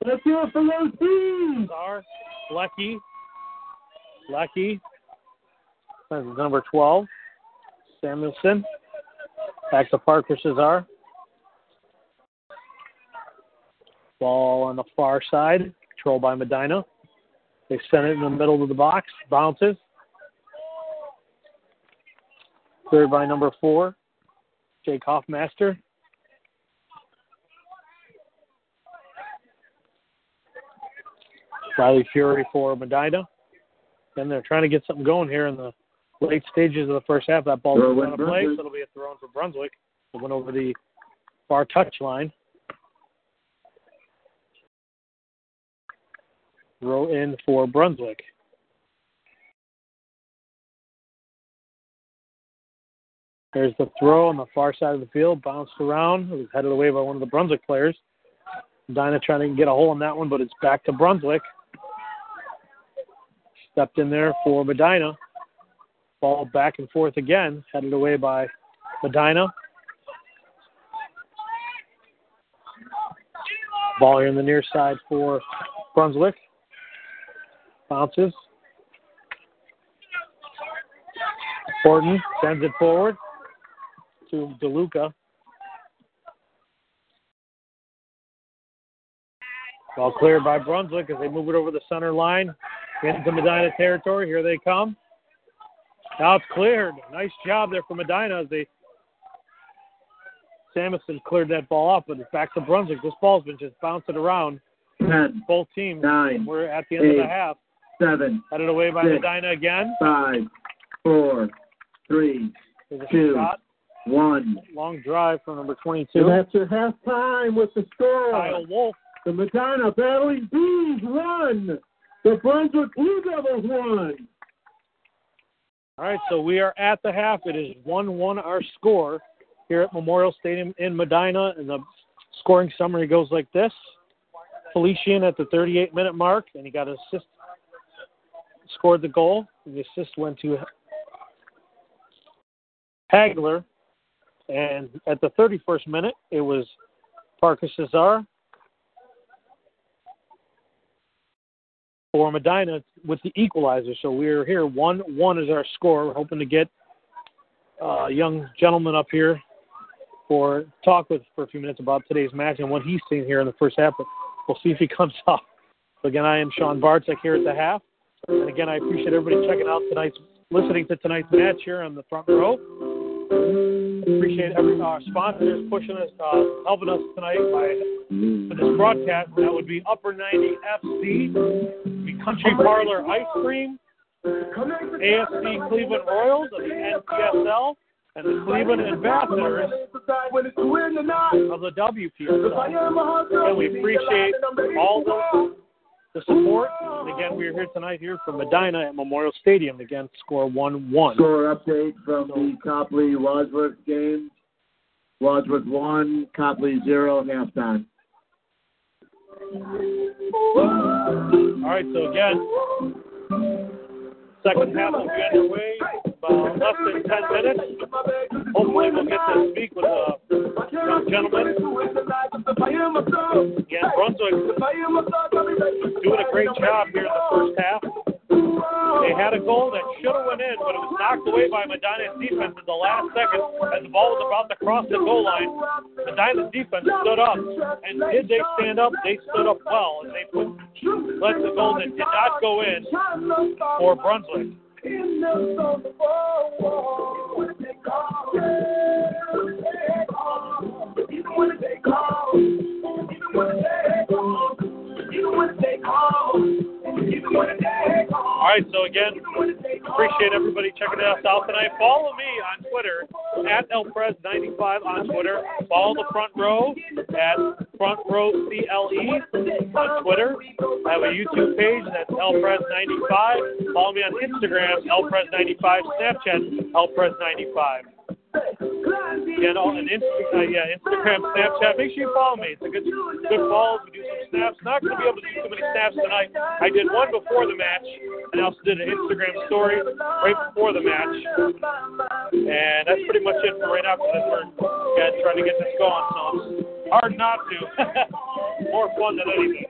Speaker 1: Let's hear it for those teams.
Speaker 3: Are Lucky. Lucky. That's number 12. Samuelson. Back to Parker Cesar. Ball on the far side, controlled by Medina. They send it in the middle of the box, bounces. Third by number four, Jake Hoffmaster. Riley Fury for Medina. And they're trying to get something going here in the late stages of the first half. That ball is going to play, so it'll be a throw in for Brunswick. It went over the far touch line. Throw in for Brunswick. There's the throw on the far side of the field, bounced around. It was headed away by one of the Brunswick players. Dinah trying to get a hole in that one, but it's back to Brunswick. Stepped in there for Medina. Ball back and forth again, headed away by Medina. Ball here in the near side for Brunswick. Bounces. Horton sends it forward to DeLuca. Ball cleared by Brunswick as they move it over the center line into Medina territory. Here they come. Now it's cleared. Nice job there for Medina as they Samuelson cleared that ball off, but it's back to Brunswick. This ball's been just bouncing around.
Speaker 2: Ten,
Speaker 3: Both teams.
Speaker 2: Nine,
Speaker 3: We're at the end
Speaker 2: eight,
Speaker 3: of the half.
Speaker 2: seven,
Speaker 3: Headed away by
Speaker 2: six,
Speaker 3: Medina again.
Speaker 2: five, four, three,
Speaker 3: There's a
Speaker 2: two,
Speaker 3: shot.
Speaker 2: one.
Speaker 3: Long drive from number 22.
Speaker 1: And that's your halftime with the score.
Speaker 3: Kyle Wolf.
Speaker 1: The Medina Battling Bees won. The Brunswick Blue Devils won.
Speaker 3: All right, so we are at the half. It is 1 1 our score here at Memorial Stadium in Medina. And the scoring summary goes like this Felician at the 38 minute mark, and he got an assist, scored the goal. The assist went to Hagler. And at the 31st minute, it was Parker Cesar for Medina with the equalizer. So we're here. One one is our score. We're hoping to get uh, a young gentleman up here for talk with for a few minutes about today's match and what he's seen here in the first half. But we'll see if he comes up. So again, I am Sean Barczyk here at the half. And again, I appreciate everybody checking out tonight's, listening to tonight's match here on the front row. Appreciate every our sponsors pushing us, uh, helping us tonight by for this broadcast. That would be Upper 90 FC, the Country Parlor Ice Cream, AFC Cleveland Royals of the NPSL, and the Cleveland Ambassadors of the WPSL. And we appreciate all the, the support. And again, we are here tonight here from Medina at Memorial Stadium. Again, score 1 1.
Speaker 2: Score update from the Copley Wadsworth game. Wadsworth one, Copley zero, halftime.
Speaker 3: All right, so again, second half will be underway about less than 10 minutes. Hopefully, we'll get to speak with uh, a young gentleman. Again, Brunswick doing a great job here in the first half. They had a goal that should have went in, but it was knocked away by Medina's defense in the last second as the ball was about to cross the goal line. Medina's defense stood up, and did they stand up? They stood up well, and they put let the goal that did not go in for Brunswick
Speaker 4: in the soul Even when they call, even when they call, even when they call, even when they call.
Speaker 3: All right, so again, appreciate everybody checking us out tonight. Follow me on Twitter at elprez95 on Twitter. Follow the front row at Front Row CLE on Twitter. I have a YouTube page that's LPres95. Follow me on Instagram, LPres95, Snapchat, LPres95. Yeah, no, and Insta- uh, yeah, Instagram, Snapchat. Make sure you follow me. It's a good, good follow. We do some snaps. Not going to be able to do too many snaps tonight. I did one before the match, and I also did an Instagram story right before the match. And that's pretty much it for right now because we're yeah, trying to get this going. So hard not to. More fun than anything.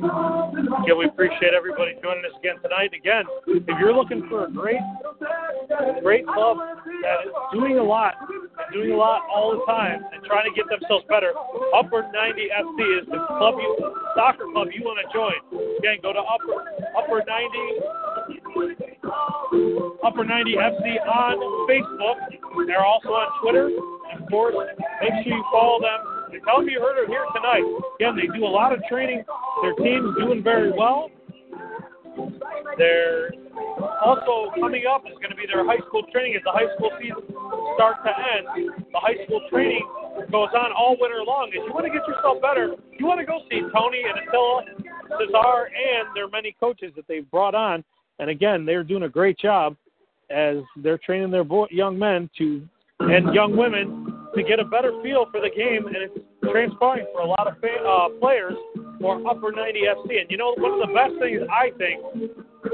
Speaker 3: Yeah, we appreciate everybody joining us again tonight. Again, if you're looking for a great, great club that is doing a lot, doing a lot all the time, and trying to get themselves better, Upper 90 FC is the club you, soccer club you want to join. Again, go to Upper Upper 90 Upper 90 FC on Facebook. They're also on Twitter. Of course, make sure you follow them. Tell them you heard it here tonight. Again, they do a lot of training. Their team's doing very well. They're also coming up is going to be their high school training as the high school season starts to end. The high school training goes on all winter long. If you want to get yourself better, you want to go see Tony and Attila, Cesar, and their many coaches that they've brought on. And again, they're doing a great job as they're training their boy, young men to and young women to get a better feel for the game, and it's transpiring for a lot of fa- uh, players for Upper 90 FC. And you know, one of the best things I think,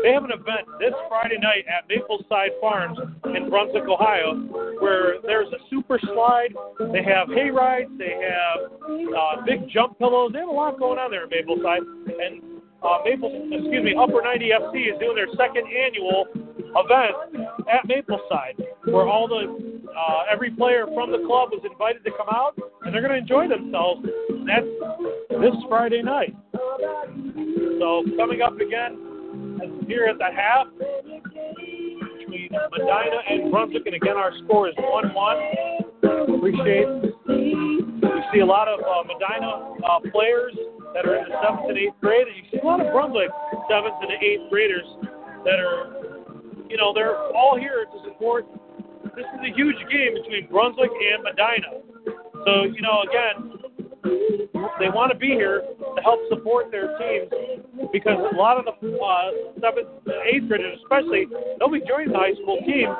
Speaker 3: they have an event this Friday night at Mapleside Farms in Brunswick, Ohio, where there's a super slide. They have hay rides. They have uh, big jump pillows. They have a lot going on there at Mapleside. And uh, Maple, excuse me, Upper 90 FC is doing their second annual event at Mapleside, where all the uh, every player from the club was invited to come out, and they're going to enjoy themselves. That's this Friday night. So coming up again here at the half between Medina and Brunswick, and again our score is one-one. Appreciate. We see a lot of uh, Medina uh, players that are in the seventh and eighth grade, and you see a lot of Brunswick seventh and eighth graders that are, you know, they're all here to support. This is a huge game between Brunswick and Medina. So, you know, again, they want to be here to help support their teams because a lot of the uh, seventh, eighth graders, especially, they'll be joining the high school team.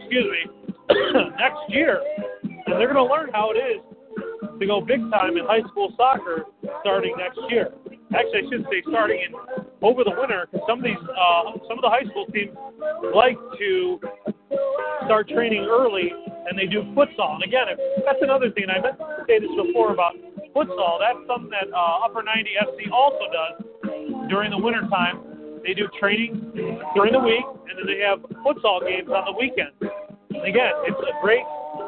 Speaker 3: Excuse me, next year, and they're going to learn how it is to go big time in high school soccer starting next year. Actually, I should say starting in over the winter because some of these, uh, some of the high school teams like to start training early and they do futsal. And again, if, that's another thing. I meant to say this before about futsal. That's something that uh, Upper 90 FC also does during the winter time. They do training during the week, and then they have futsal games on the weekend. And again, it's a great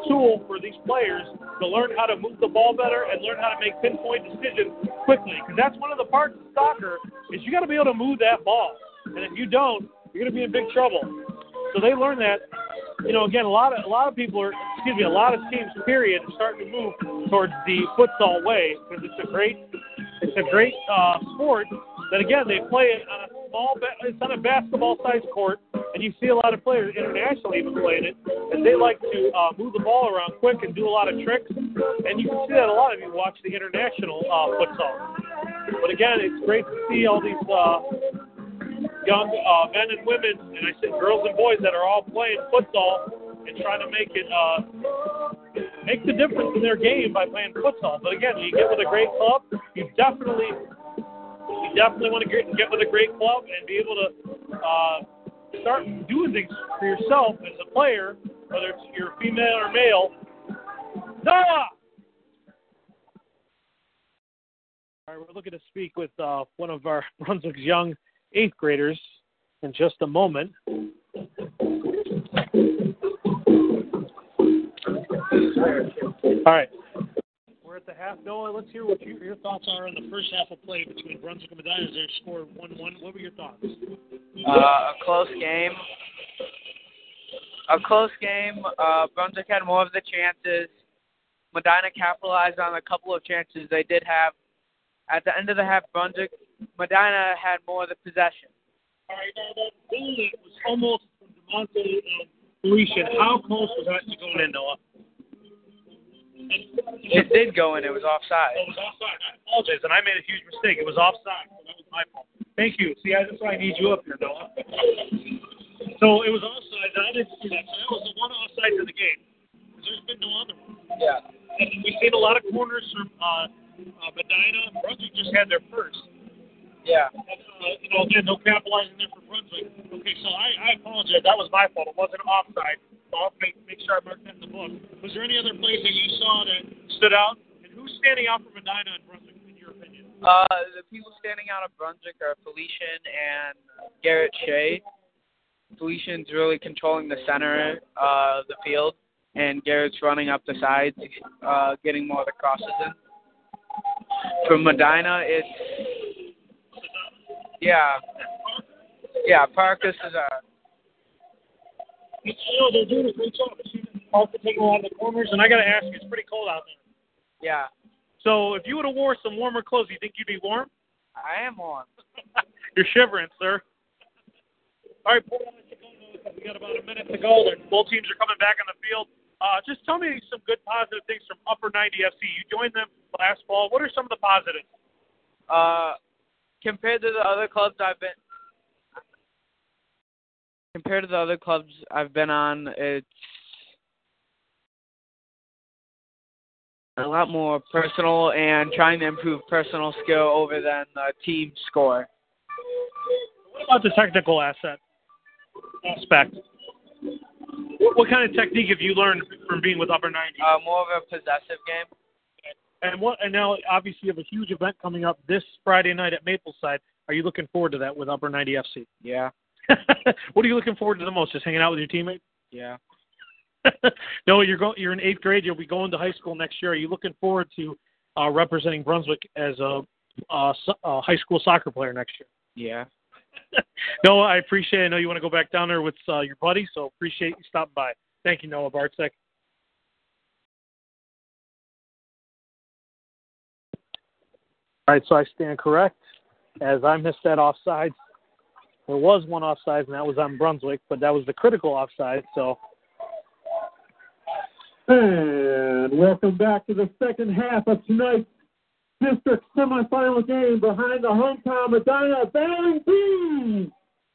Speaker 3: tool for these players to learn how to move the ball better and learn how to make pinpoint decisions quickly. Because that's one of the parts of soccer is you got to be able to move that ball. And if you don't, you're going to be in big trouble. So they learn that. You know, again, a lot of a lot of people are, excuse me, a lot of teams, period, are starting to move towards the futsal way because it's a great, it's a great uh, sport. That again, they play it on a small, it's on a basketball-sized court, and you see a lot of players internationally even playing it, and they like to uh, move the ball around quick and do a lot of tricks, and you can see that a lot if you watch the international uh, futsal. But again, it's great to see all these uh, young uh, men and women, and I said girls and boys that are all playing futsal and trying to make it uh, make the difference in their game by playing futsal. But again, you get with a great club, you definitely you definitely want to get, get with a great club and be able to uh, start doing things for yourself as a player, whether it's you're female or male. Noah. All right, we're looking to speak with uh, one of our Brunswick's young eighth graders in just a moment. All right. At the half. Noah, let's hear what you, your thoughts are on the first half of play between Brunswick and Medina. Their score 1 1. What were your thoughts?
Speaker 5: Uh, a close game. A close game. Uh, Brunswick had more of the chances. Medina capitalized on a couple of chances they did have. At the end of the half, Brunswick, Medina had more of the possession.
Speaker 3: All right, now that goal was almost from DeMonte and Felician, how close was that to going in, Noah?
Speaker 5: It did go in. It was offside.
Speaker 3: Oh, it was offside. I apologize, and I made a huge mistake. It was offside. So that was my fault. Thank you. See, I, that's why I need you up here, Noah. So it was offside, I didn't see that. So that was the one offside in the game. There's been no other one.
Speaker 5: Yeah.
Speaker 3: And we've seen a lot of corners from uh, uh, Medina. Brunswick just had their first.
Speaker 5: Yeah.
Speaker 3: And, uh, you know, again, no capitalizing there for Brunswick. Okay, so I, I apologize. That was my fault. It wasn't offside. I'll make, make sure I mark that in the book. Was there any other plays that you saw that stood out? And who's standing out for Medina and Brunswick, in your opinion?
Speaker 5: Uh, the people standing out of Brunswick are Felician and Garrett Shea. Felician's really controlling the center uh, of the field, and Garrett's running up the sides, uh, getting more of the crosses in. For Medina, it's yeah, yeah. Parkus is a
Speaker 3: You know, they're doing a great job. Also taking a lot of the corners. And I got to ask you, it's pretty cold out there.
Speaker 5: yeah.
Speaker 3: So if you would have wore some warmer clothes, you think you'd be warm?
Speaker 5: I am on.
Speaker 3: You're shivering, sir. All right, Paul, we got about a minute to go. Both teams are coming back on the field. Uh, just tell me some good positive things from Upper 90 FC. You joined them last fall. What are some of the positives?
Speaker 5: Uh, compared to the other clubs I've been compared to the other clubs I've been on, it's a lot more personal and trying to improve personal skill over than the team score.
Speaker 3: What about the technical asset aspect? What, what kind of technique have you learned from being with Upper 90?
Speaker 5: Uh, more of a possessive game.
Speaker 3: And what? And now, obviously, you have a huge event coming up this Friday night at Mapleside. Are you looking forward to that with Upper 90 FC?
Speaker 5: Yeah,
Speaker 3: what are you looking forward to the most? Just hanging out with your teammates?
Speaker 5: yeah.
Speaker 3: no, you're going. You're in eighth grade. You'll be going to high school next year. Are you looking forward to uh, representing Brunswick as a, a, so- a high school soccer player next year?
Speaker 5: Yeah.
Speaker 3: Noah, I appreciate. it. I know you want to go back down there with uh, your buddy, so appreciate you stopping by. Thank you, Noah Bartzek. All right, so I stand correct. As I missed that offside, there was one offside, and that was on Brunswick, but that was the critical offside. So
Speaker 1: And welcome back to the second half of tonight's district semifinal game behind the hometown Medina Valley team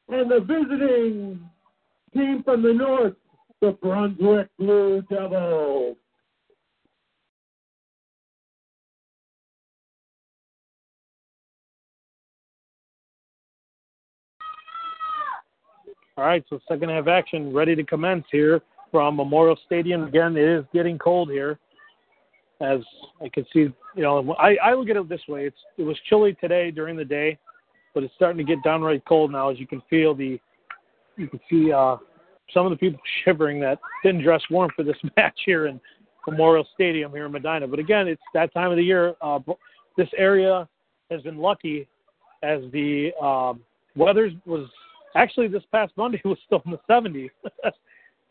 Speaker 1: and the visiting team from the north, the Brunswick Blue Devils.
Speaker 3: All right, so second half action ready to commence here from Memorial Stadium. Again, it is getting cold here. As I can see, you know, I, I look at it this way. It's it was chilly today during the day, but it's starting to get downright cold now. As you can feel the, you can see uh, some of the people shivering that didn't dress warm for this match here in Memorial Stadium here in Medina. But again, it's that time of the year. Uh, this area has been lucky as the um, weather was actually this past Monday was still in the 70s,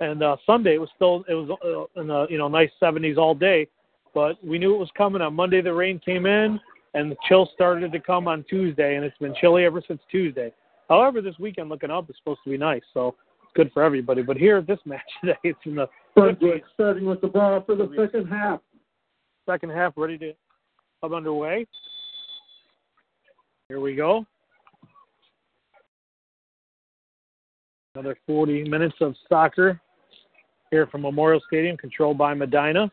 Speaker 3: and uh, Sunday it was still it was uh, in the you know nice 70s all day. But we knew it was coming on Monday. The rain came in, and the chill started to come on Tuesday, and it's been chilly ever since Tuesday. However, this weekend looking up is supposed to be nice, so it's good for everybody. But here at this match today, it's in the
Speaker 1: Brunswick starting with the ball for the second half.
Speaker 3: second half, ready to come underway. Here we go. Another 40 minutes of soccer here from Memorial Stadium, controlled by Medina.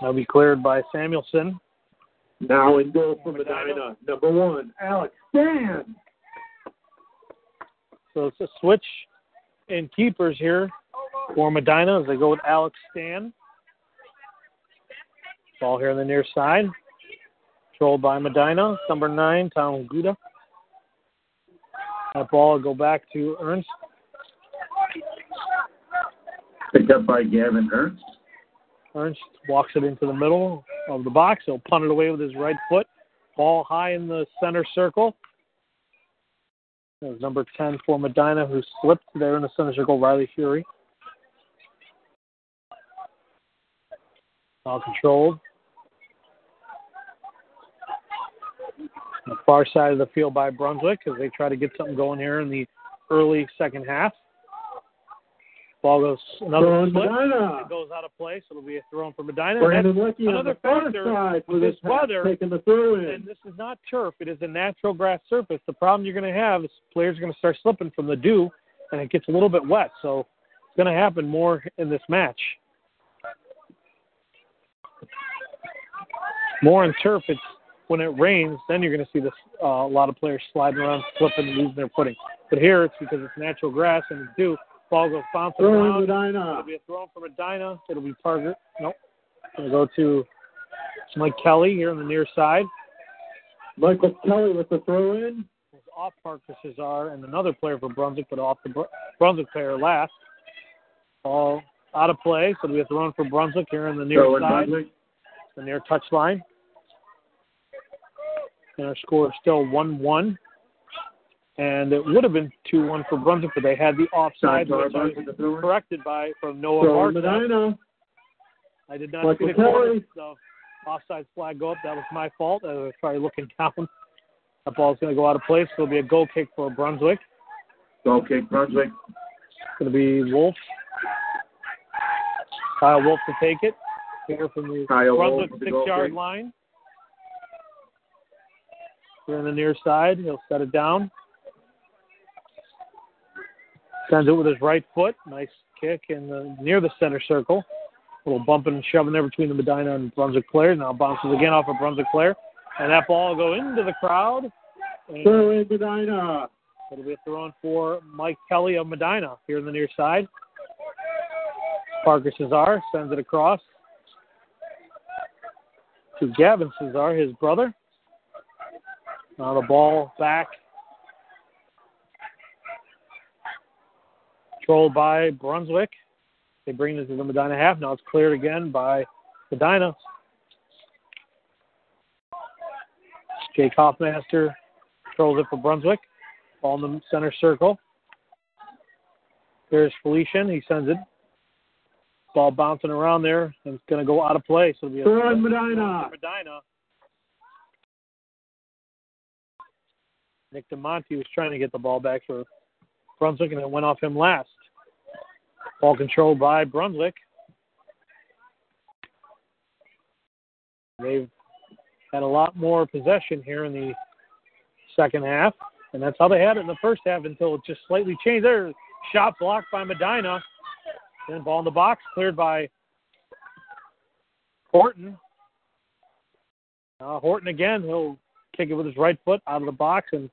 Speaker 3: That'll be cleared by Samuelson.
Speaker 1: Now in goal for Medina, number one, Alex Stan.
Speaker 3: So it's a switch in keepers here for Medina as they go with Alex Stan. Ball here on the near side. Controlled by Medina. Number nine, Tom Guda. That ball will go back to Ernst.
Speaker 2: Picked up by Gavin Ernst.
Speaker 3: Ernst walks it into the middle of the box. He'll punt it away with his right foot. Ball high in the center circle. There's number 10 for Medina, who slipped there in the center circle, Riley Fury. Ball controlled. On the far side of the field by Brunswick as they try to get something going here in the early second half. Ball goes another slip. It goes out of place. It'll be a throw in for Medina. And
Speaker 1: Brandon on
Speaker 3: another
Speaker 1: the far
Speaker 3: factor
Speaker 1: side for this
Speaker 3: this weather.
Speaker 1: taking the throw in.
Speaker 3: And this is not turf. It is a natural grass surface. The problem you're going to have is players are going to start slipping from the dew, and it gets a little bit wet. So it's going to happen more in this match. More in turf, it's when it rains, then you're going to see this uh, a lot of players sliding around, slipping, and losing their footing. But here, it's because it's natural grass and it's dew. Ball goes bouncing
Speaker 1: Throwing
Speaker 3: around.
Speaker 1: Medina.
Speaker 3: It'll be a throw from Medina. It'll be Parker. Nope. Going to go to Mike Kelly here on the near side.
Speaker 1: Michael Kelly with the throw in.
Speaker 3: was off Parker Cesar and another player for Brunswick, but off the Br- Brunswick player last. All out of play, so we have to run for Brunswick here on the near
Speaker 2: Throw
Speaker 3: side, the near touch line. And our score is still 1 1. And it would have been 2 1 for Brunswick, but they had the offside, which was
Speaker 2: Brunswick, the throw in.
Speaker 3: corrected by from Noah Barca.
Speaker 1: Medina.
Speaker 3: I did not
Speaker 1: Michael
Speaker 3: see the corner. The offside flag go up. That was my fault. I was probably looking down. That ball's going to go out of place. It'll be a goal kick for Brunswick.
Speaker 2: Goal kick, Brunswick.
Speaker 3: It's going to be Wolf. Kyle Wolf to take it. Here from the
Speaker 2: Kyle
Speaker 3: Brunswick
Speaker 2: Wolf with the
Speaker 3: six
Speaker 2: goal
Speaker 3: yard
Speaker 2: kick.
Speaker 3: line. Here on the near side. He'll set it down. Sends it with his right foot. Nice kick in the near the center circle. A little bumping and shoving there between the Medina and Brunswick players. Now bounces again off a Brunswick player. And that ball will go into the crowd. And
Speaker 1: Throw in Medina.
Speaker 3: It'll be a throw in for Mike Kelly of Medina here on the near side. Parker Cesar sends it across to Gavin Cesar, his brother. Now the ball back. Controlled by Brunswick. They bring it to the Medina half. Now it's cleared again by Medina. Jake Hoffmaster controls it for Brunswick. Ball in the center circle. There's Felician. He sends it. Ball bouncing around there and it's going to go out of play. So it'll be a
Speaker 1: Medina.
Speaker 3: Medina. Nick DeMonte was trying to get the ball back for Brunswick and it went off him last. Ball controlled by Brunswick. They've had a lot more possession here in the second half, and that's how they had it in the first half until it just slightly changed. There, shot blocked by Medina. Then ball in the box, cleared by Horton. Uh, Horton again, he'll kick it with his right foot out of the box and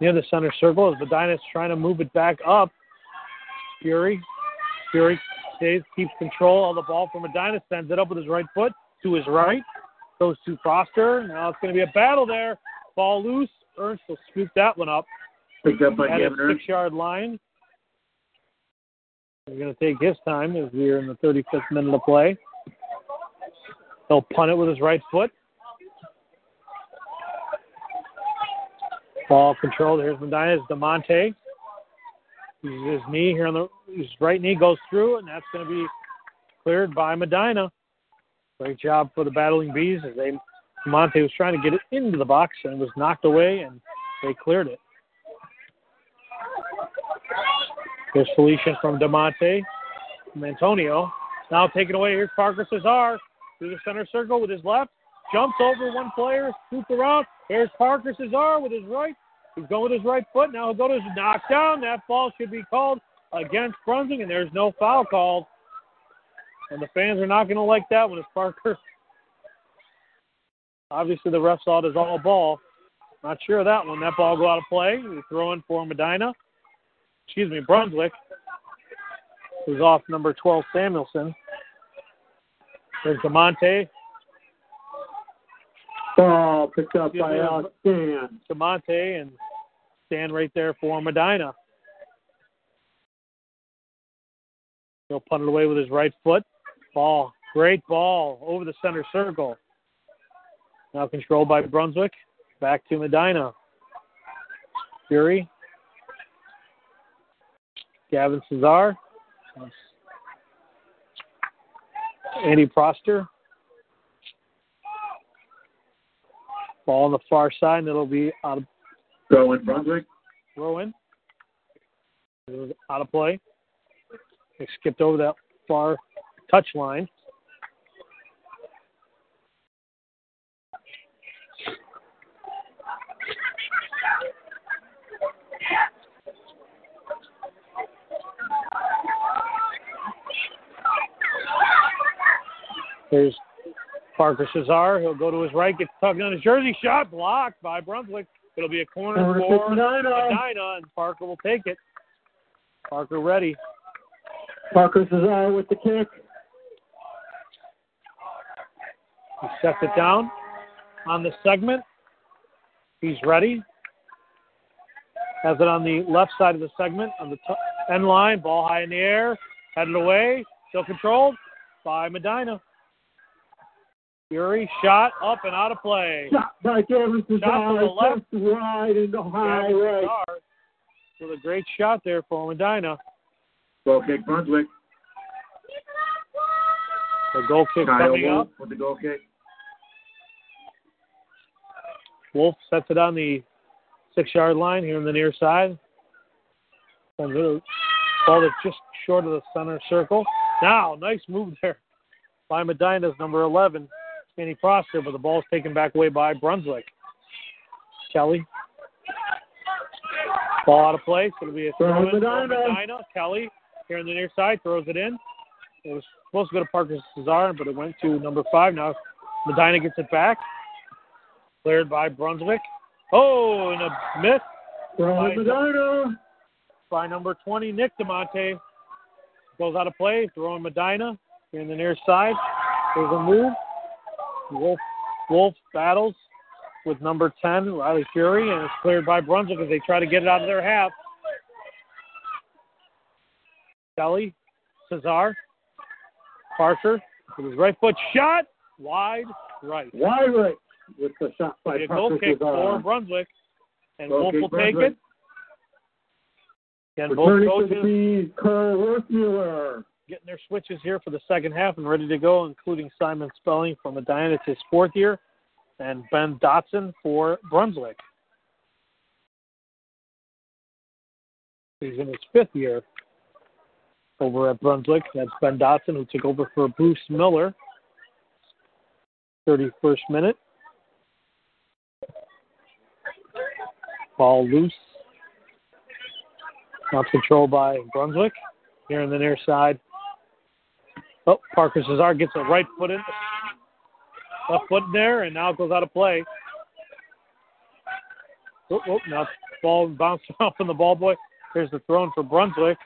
Speaker 3: near the center circle as Medina's trying to move it back up. Fury. Fury stays, keeps control of the ball from Medina, sends it up with his right foot to his right. Goes to Foster. Now it's going to be a battle there. Ball loose. Ernst will scoop that one up
Speaker 2: Picked up by Gavin Ernst.
Speaker 3: six yard line. He's going to take his time as we're in the 35th minute of play. He'll punt it with his right foot. Ball controlled. Here's Medina. It's DeMonte. His knee here on the his right knee goes through, and that's going to be cleared by Medina. Great job for the Battling Bees as they DeMonte was trying to get it into the box and was knocked away, and they cleared it. Here's Felicia from DeMonte. From Antonio. Now taken away. Here's Parker Cesar through the center circle with his left. Jumps over one player, scoops around. Here's Parker Cesar with his right. He's going with his right foot. Now he'll go to his knockdown. That ball should be called against Brunswick, and there's no foul called. And the fans are not going to like that one. It's Parker. Obviously, the ref saw it as all ball. Not sure of that one. That ball go out of play. We throw in for Medina. Excuse me, Brunswick. Who's off number 12, Samuelson. There's DeMonte.
Speaker 1: Ball picked up by Alex Stan.
Speaker 3: Demonte and Stan right there for Medina. He'll punt it away with his right foot. Ball, great ball over the center circle. Now controlled by Brunswick. Back to Medina. Fury. Gavin Cesar. Andy Proster. Ball on the far side, and it'll be out of
Speaker 2: Throw in Brunswick.
Speaker 3: throw was out of play. They skipped over that far touch line. There's Parker Cesar. He'll go to his right, gets tugged on his jersey. Shot blocked by Brunswick. It'll be a corner
Speaker 1: Corner
Speaker 3: for.
Speaker 1: Medina,
Speaker 3: and Parker will take it. Parker ready.
Speaker 1: Parker Cesar with the kick.
Speaker 3: He sets it down on the segment. He's ready. Has it on the left side of the segment on the t- end line. Ball high in the air. Headed away. Still controlled by Medina. Fury shot up and out of play.
Speaker 1: Shot by Gavin Cesar.
Speaker 3: the left.
Speaker 1: Just wide into high
Speaker 3: Gavin
Speaker 1: right.
Speaker 3: Cesar With a great shot there for Medina.
Speaker 2: Goal kick Brunswick.
Speaker 3: The goal kick
Speaker 2: Kyle
Speaker 3: coming
Speaker 2: Wolf
Speaker 3: up.
Speaker 2: with the goal kick.
Speaker 3: Wolf sets it on the six yard line here on the near side. And the ball that's just short of the center circle. Now, nice move there by Medina's number 11, Kenny Prosser, but the ball's taken back away by Brunswick. Kelly. Ball out of play, so it'll be a throw in for
Speaker 1: Medina.
Speaker 3: Kelly here on the near side throws it in. It was supposed to go to Parker Cesar, but it went to number five. Now Medina gets it back. Cleared by Brunswick. Oh, and a miss
Speaker 1: Throw
Speaker 3: By-
Speaker 1: Medina.
Speaker 3: by number 20, Nick DeMonte. Goes out of play, throwing Medina here in the near side. There's a move. Wolf, Wolf battles with number 10, Riley Fury, and it's cleared by Brunswick as they try to get it out of their half. Kelly, Cesar, Parker with his right foot shot wide right.
Speaker 1: Wide right with the shot by
Speaker 3: A goal kick for Brunswick, and
Speaker 2: Goal
Speaker 3: Wolf will take
Speaker 2: Brunswick.
Speaker 3: it. And both
Speaker 1: Returning to
Speaker 3: coaches
Speaker 1: the feed, Carl Worthmuller.
Speaker 3: Getting their switches here for the second half and ready to go, including Simon Spelling from Medina. His fourth year, and Ben Dotson for Brunswick. He's in his fifth year over at Brunswick. That's Ben Dotson, who took over for Bruce Miller. 31st minute. Ball loose. Not controlled by Brunswick. Here on the near side. Oh, Parker Cesar gets a right foot in, left foot in there, and now it goes out of play. Oh, oh, now ball bounced off from the ball boy. Here's the throw in for Brunswick.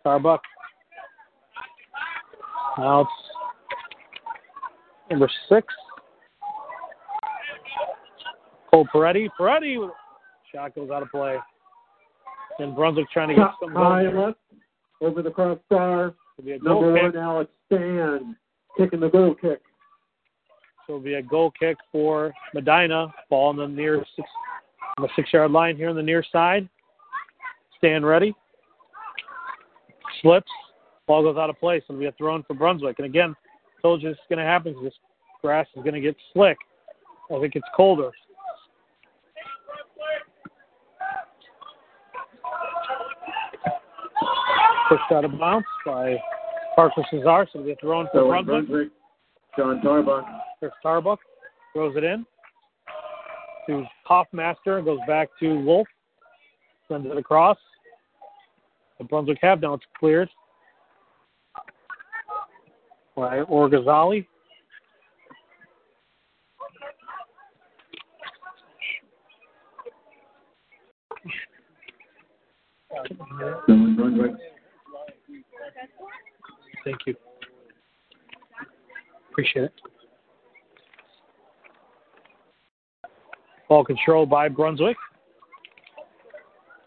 Speaker 3: Starbuck. Now it's number six. Cole Peretti. Peretti, shot goes out of play. And Brunswick trying to get some
Speaker 1: high left over the crossbar.
Speaker 3: It'll be a goal
Speaker 1: Number
Speaker 3: kick.
Speaker 1: one, Alex Stan, kicking the goal kick.
Speaker 3: So it'll be a goal kick for Medina. Ball on the near six, on the six yard line here on the near side. Stan ready. Slips. Ball goes out of place. It'll be a throw in for Brunswick. And again, told you this is going to happen 'cause this grass is going to get slick as it gets colder. Pushed out of bounds by Parker Cesar. So it'll be a throw in for
Speaker 2: So
Speaker 3: Brunswick.
Speaker 2: Brunswick. John Tarbuck.
Speaker 3: Chris Starbuck throws it in to Hoffmaster, goes back to Wolf, sends it across. The Brunswick have now it's cleared by Orgazali.
Speaker 2: Brunswick.
Speaker 3: Thank you. Appreciate it. Ball control by Brunswick.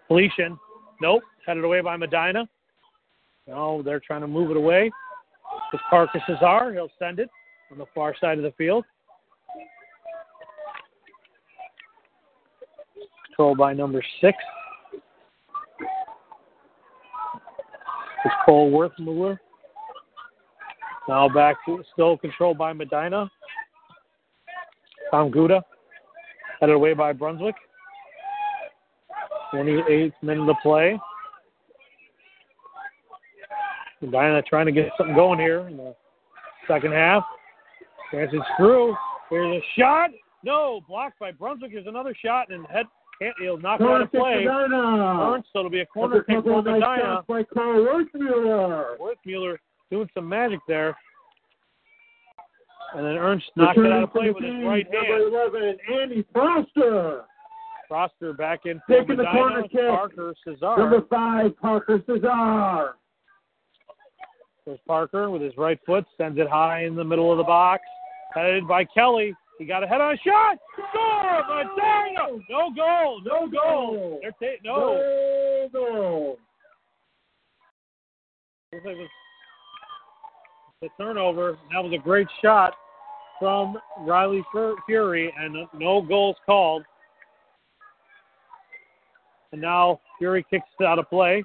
Speaker 3: Felician. Nope. Headed away by Medina. No, they're trying to move it away. It's carcasses are. He'll send it on the far side of the field. Control by number six. It's Cole Worthmuller. Now back to still controlled by Medina. Tom Guda. Headed away by Brunswick. 28th minute of play. Medina trying to get something going here in the second half. Chances through. Here's a shot. No, blocked by Brunswick. Here's another shot and head. Can't, he'll knock it out of play. Ernst, so it'll be a corner kick for Medina.
Speaker 2: By Carl Worthmuller.
Speaker 3: Worthmuller doing some magic there. And then Ernst knocked it out of play with his right hand.
Speaker 2: Number 11, Andy Foster.
Speaker 3: Foster back in for
Speaker 2: Taking the corner kick.
Speaker 3: Parker Cesar.
Speaker 2: Number 5, Parker Cesar.
Speaker 3: There's Parker with his right foot, sends it high in the middle of the box. Headed by Kelly. He got a head on shot. Score! Medina! No goal! No goal! They're ta- no.
Speaker 2: No goal.
Speaker 3: Looks like it was the turnover. That was a great shot from Riley Fury, and no goals called. And now Fury kicks it out of play.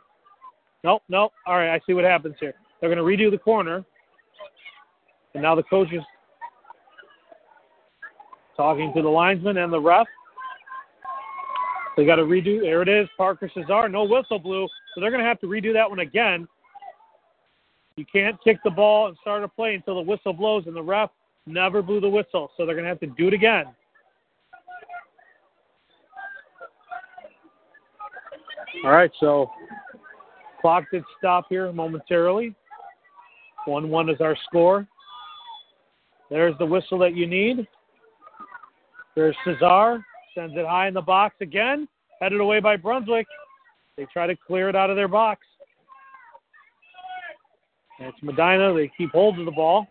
Speaker 3: Nope, nope. All right, I see what happens here. They're going to redo the corner. And now the coach is talking to the linesman and the ref. They got to redo. There it is. Parker Cesar. No whistle blew. So they're going to have to redo that one again. You can't kick the ball and start a play until the whistle blows, and the ref never blew the whistle. So they're going to have to do it again. All right, so clock did stop here momentarily. 1 1 is our score. There's the whistle that you need. There's Cesar. Sends it high in the box again. Headed away by Brunswick. They try to clear it out of their box. It's Medina. They keep hold of the ball.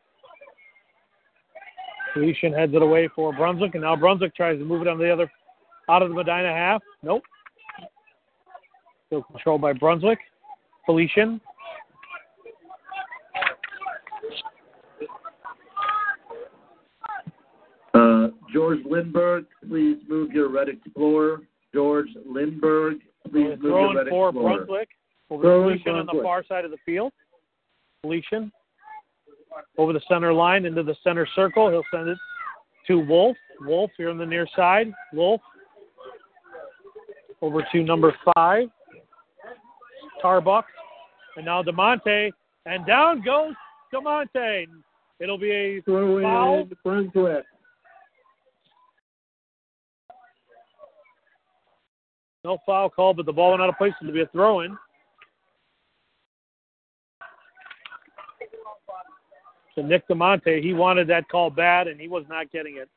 Speaker 3: Felician heads it away for Brunswick, and now Brunswick tries to move it on the other out of the Medina half. Nope. Still controlled by Brunswick. Felician.
Speaker 2: Uh, George Lindbergh, please move your Red Explorer. George Lindbergh, please move your Red
Speaker 3: for
Speaker 2: Explorer.
Speaker 3: Brunswick. Over
Speaker 2: Throwing
Speaker 3: Felician on the far side of the field. Felician. Over the center line into the center circle. He'll send it to Wolf. Wolf here on the near side. Wolf. Over to number five. Tarbuck. And now DeMonte. And down goes DeMonte. It'll be a
Speaker 2: Throw
Speaker 3: Foul.
Speaker 2: in Brunswick.
Speaker 3: no foul call, but the ball went out of place. It'll be a throw in. So Nick DeMonte, he wanted that call bad, and he was not getting it.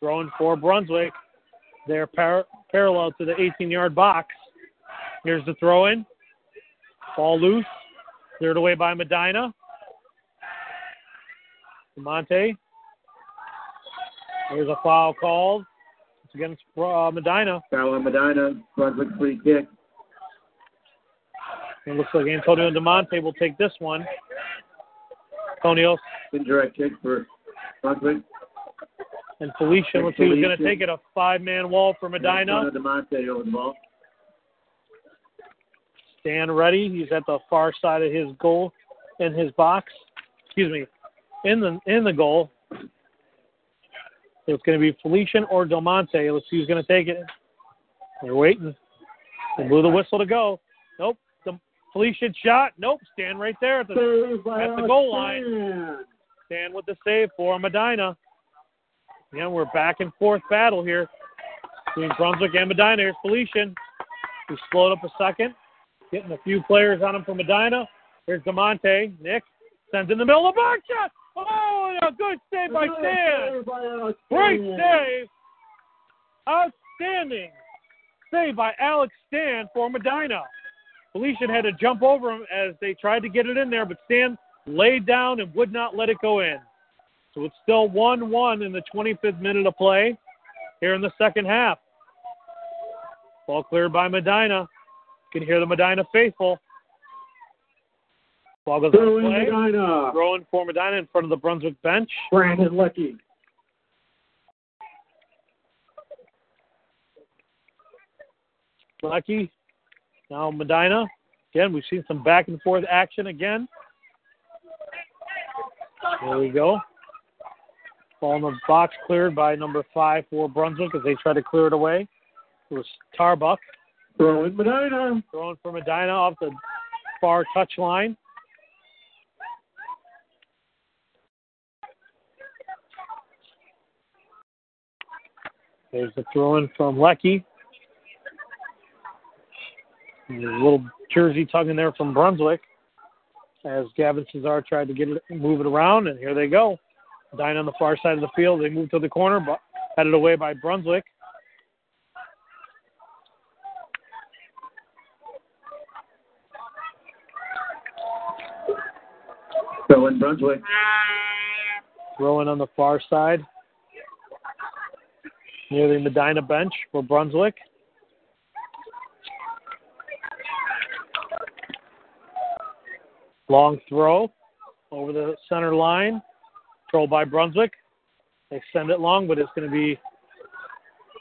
Speaker 3: Throwing for Brunswick. They're par- parallel to the 18-yard box. Here's the throw in. Ball loose. Cleared away by Medina. DeMonte. There's a foul called. It's against uh, Medina.
Speaker 2: Foul on Medina. Brunswick free kick.
Speaker 3: It looks like Antonio DeMonte will take this one. Antonio
Speaker 2: Indirect kick for Brunswick.
Speaker 3: and Felicia. Let's see who's going to take it. A five-man wall for Medina.
Speaker 2: DeMonte over the ball.
Speaker 3: Stan ready. He's at the far side of his goal, in his box. Excuse me, in the in the goal. It's going to be Felician or DeMonte. Let's see who's going to take it. They're waiting. They blew the whistle to go. Felician shot. Nope. Stan right there at the at the goal line. Stan with the save for Medina. Yeah, we're back and forth battle here between Brunswick and Medina. Here's Felician. He slowed up a second, getting a few players on him for Medina. Here's DeMonte. Nick sends in the middle of the box shot. Oh, and a good save by Stan.
Speaker 2: Saved by Alex
Speaker 3: Great save. Outstanding save by Alex Stan for Medina. Felician had to jump over him as they tried to get it in there, but Stan laid down and would not let it go in. So it's still 1 1 in the 25th minute of play. here in the second half. Ball cleared by Medina. You can hear the Medina faithful. Ball goes
Speaker 1: Throwing
Speaker 3: on play.
Speaker 1: Medina.
Speaker 3: Throwing for Medina in front of the Brunswick bench.
Speaker 1: Brandon Lucky.
Speaker 3: Lucky. Now Medina. Again, we've seen some back and forth action again. There we go. Ball in the box cleared by number five for Brunswick as they try to clear it away. It was Tarbuck
Speaker 1: Throwing Medina.
Speaker 3: throwing for Medina off the far touch line. There's the throw in from Lecky. A little jersey tug in there from Brunswick as Gavin Cesar tried to get it, move it around, and here they go. Dine on the far side of the field. They move to the corner, but headed away by Brunswick.
Speaker 2: Throwing Brunswick.
Speaker 3: Throwing on the far side near the Medina bench for Brunswick. Long throw over the center line. Throw by Brunswick. They send it long, but it's going to be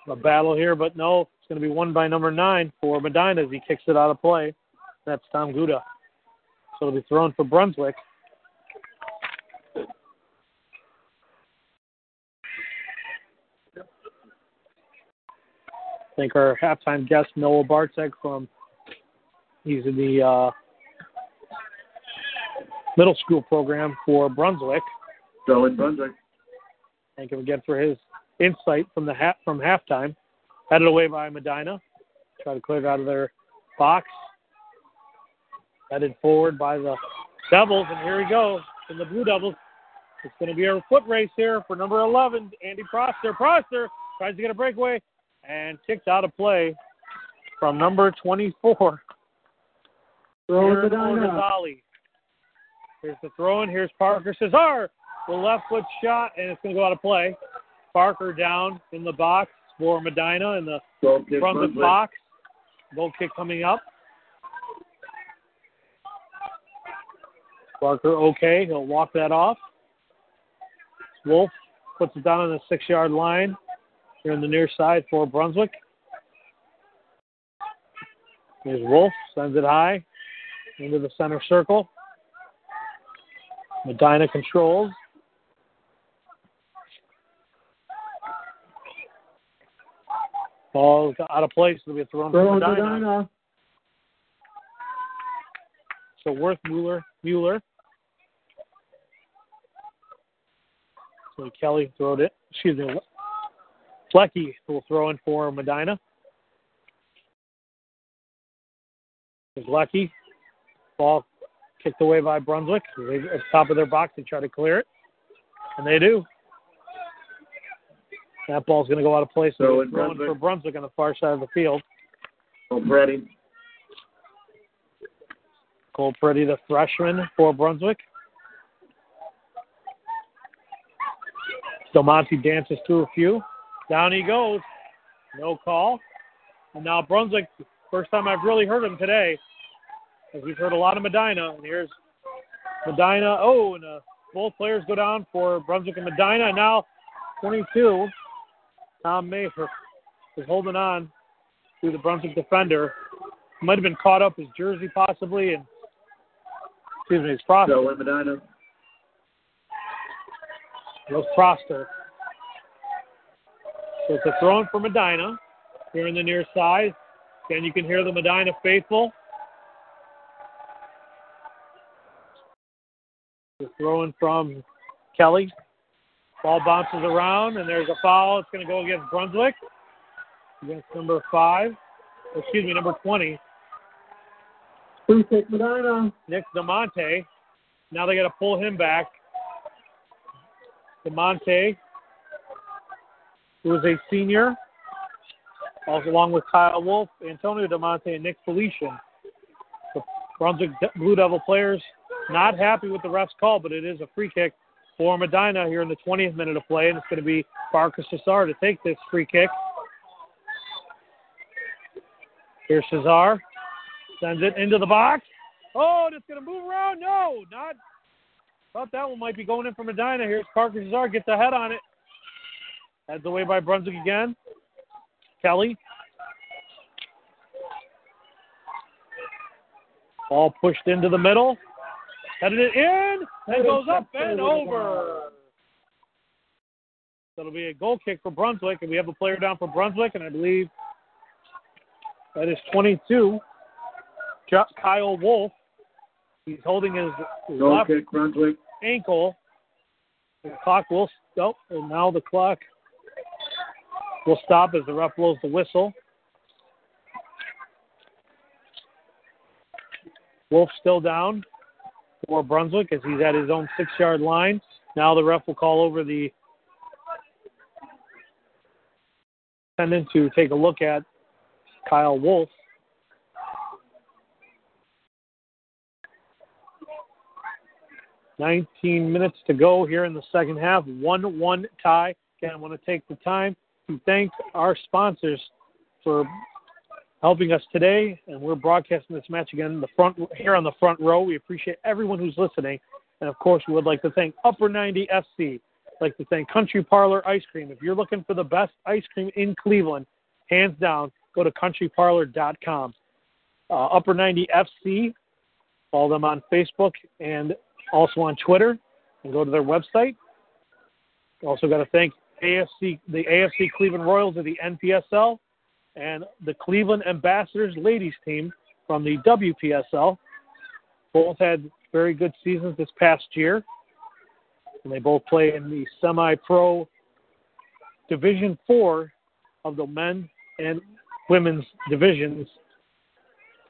Speaker 3: a battle here. But no, it's going to be won by number nine for Medina as he kicks it out of play. That's Tom Guda. So it'll be thrown for Brunswick. thank our halftime guest Noah Bartek from he's in the uh, middle school program for Brunswick.
Speaker 2: Throwing Brunswick.
Speaker 3: Thank him again for his insight from the half from halftime. Headed away by Medina. Try to clear it out of their box. Headed forward by the Devils, and here we go from the Blue Devils. It's going to be a foot race here for number 11, Andy Proster. Proster tries to get a breakaway and kicked out of play from number 24.
Speaker 1: Throwing
Speaker 3: Aaron
Speaker 1: Medina.
Speaker 3: Ordazali. Here's the throw in. Here's Parker Cesar. The left foot shot, and it's going to go out of play. Parker down in the box for Medina in the front of the box. Goal kick coming up. Parker okay. He'll walk that off. Wolf puts it down on the six yard line here on the near side for Brunswick. Here's Wolf, sends it high into the center circle. Medina controls. Ball out of place. It'll be thrown
Speaker 1: Throwing
Speaker 3: Medina.
Speaker 1: Medina.
Speaker 3: So Worthmuller, Mueller. So Kelly throwed it. Excuse me. Flecky will throw in for Medina. Is Lucky. Ball kicked away by Brunswick. They, at the top of their box, they try to clear it, and they do. That ball's going to go out of place. So
Speaker 2: Throw
Speaker 3: they're
Speaker 2: in
Speaker 3: throwing
Speaker 2: Brunswick.
Speaker 3: for Brunswick on the far side of the field.
Speaker 2: Oh, Brady.
Speaker 3: Cole Peretti, the freshman for Brunswick. DeMonte dances through a few. Down he goes. No call. And now Brunswick, first time I've really heard him today, we've heard a lot of Medina. And here's Medina. Oh, and uh, both players go down for Brunswick and Medina. And now 22, Tom Mayher is holding on to the Brunswick defender. Might have been caught up his jersey possibly, and excuse me, his Proster.
Speaker 2: Throwing Medina.
Speaker 3: Goes Proster. So it's a throw in for Medina here in the near side. Again, you can hear the Medina faithful. The throw in from Kelly. Ball bounces around, and there's a foul. It's going to go against Brunswick, against number five. Excuse me, number 20.
Speaker 1: Free kick Medina.
Speaker 3: Nick DeMonte. Now they got to pull him back. DeMonte, who is a senior, also along with Kyle Wolf, Antonio DeMonte, and Nick Felician. The Brunswick Blue Devil players not happy with the ref's call, but it is a free kick for Medina here in the 20th minute of play, and it's going to be Parker Cesar to take this free kick. Here's Cesar. Sends it into the box. Oh, and it's going to move around. No, not. Thought that one might be going in for Medina. Here's Parker Cesar. Gets the head on it. Heads away by Brunswick again. Kelly. Ball pushed into the middle. Headed it in. And goes up and over. So it'll be a goal kick for Brunswick, and we have a player down for Brunswick, and I believe that is 22, Kyle Wolf. He's holding his,
Speaker 2: Goal
Speaker 3: left
Speaker 2: kick, Brunswick.
Speaker 3: ankle. The clock will stop, oh, and now the clock will stop as the ref blows the whistle. Wolf still down for Brunswick as he's at his own six yard line. Now the ref will call over the attendant to take a look at Kyle Wolf. Nineteen minutes to go here in the second half. One one tie. Again, I want to take the time to thank our sponsors for helping us today, and we're broadcasting this match again in the front here on the front row. We appreciate everyone who's listening, and of course, we would like to thank Upper 90 FC. I'd like to thank Country Parlor Ice Cream. If you're looking for the best ice cream in Cleveland, hands down, go to countryparlor.com. Uh, Upper 90 FC, follow them on Facebook and also on Twitter, and go to their website. Also, got to thank AFC, the AFC Cleveland Royals of the NPSL and the Cleveland Ambassadors ladies team from the WPSL. Both had very good seasons this past year, and they both play in the semi-pro Division Four of the men and women's divisions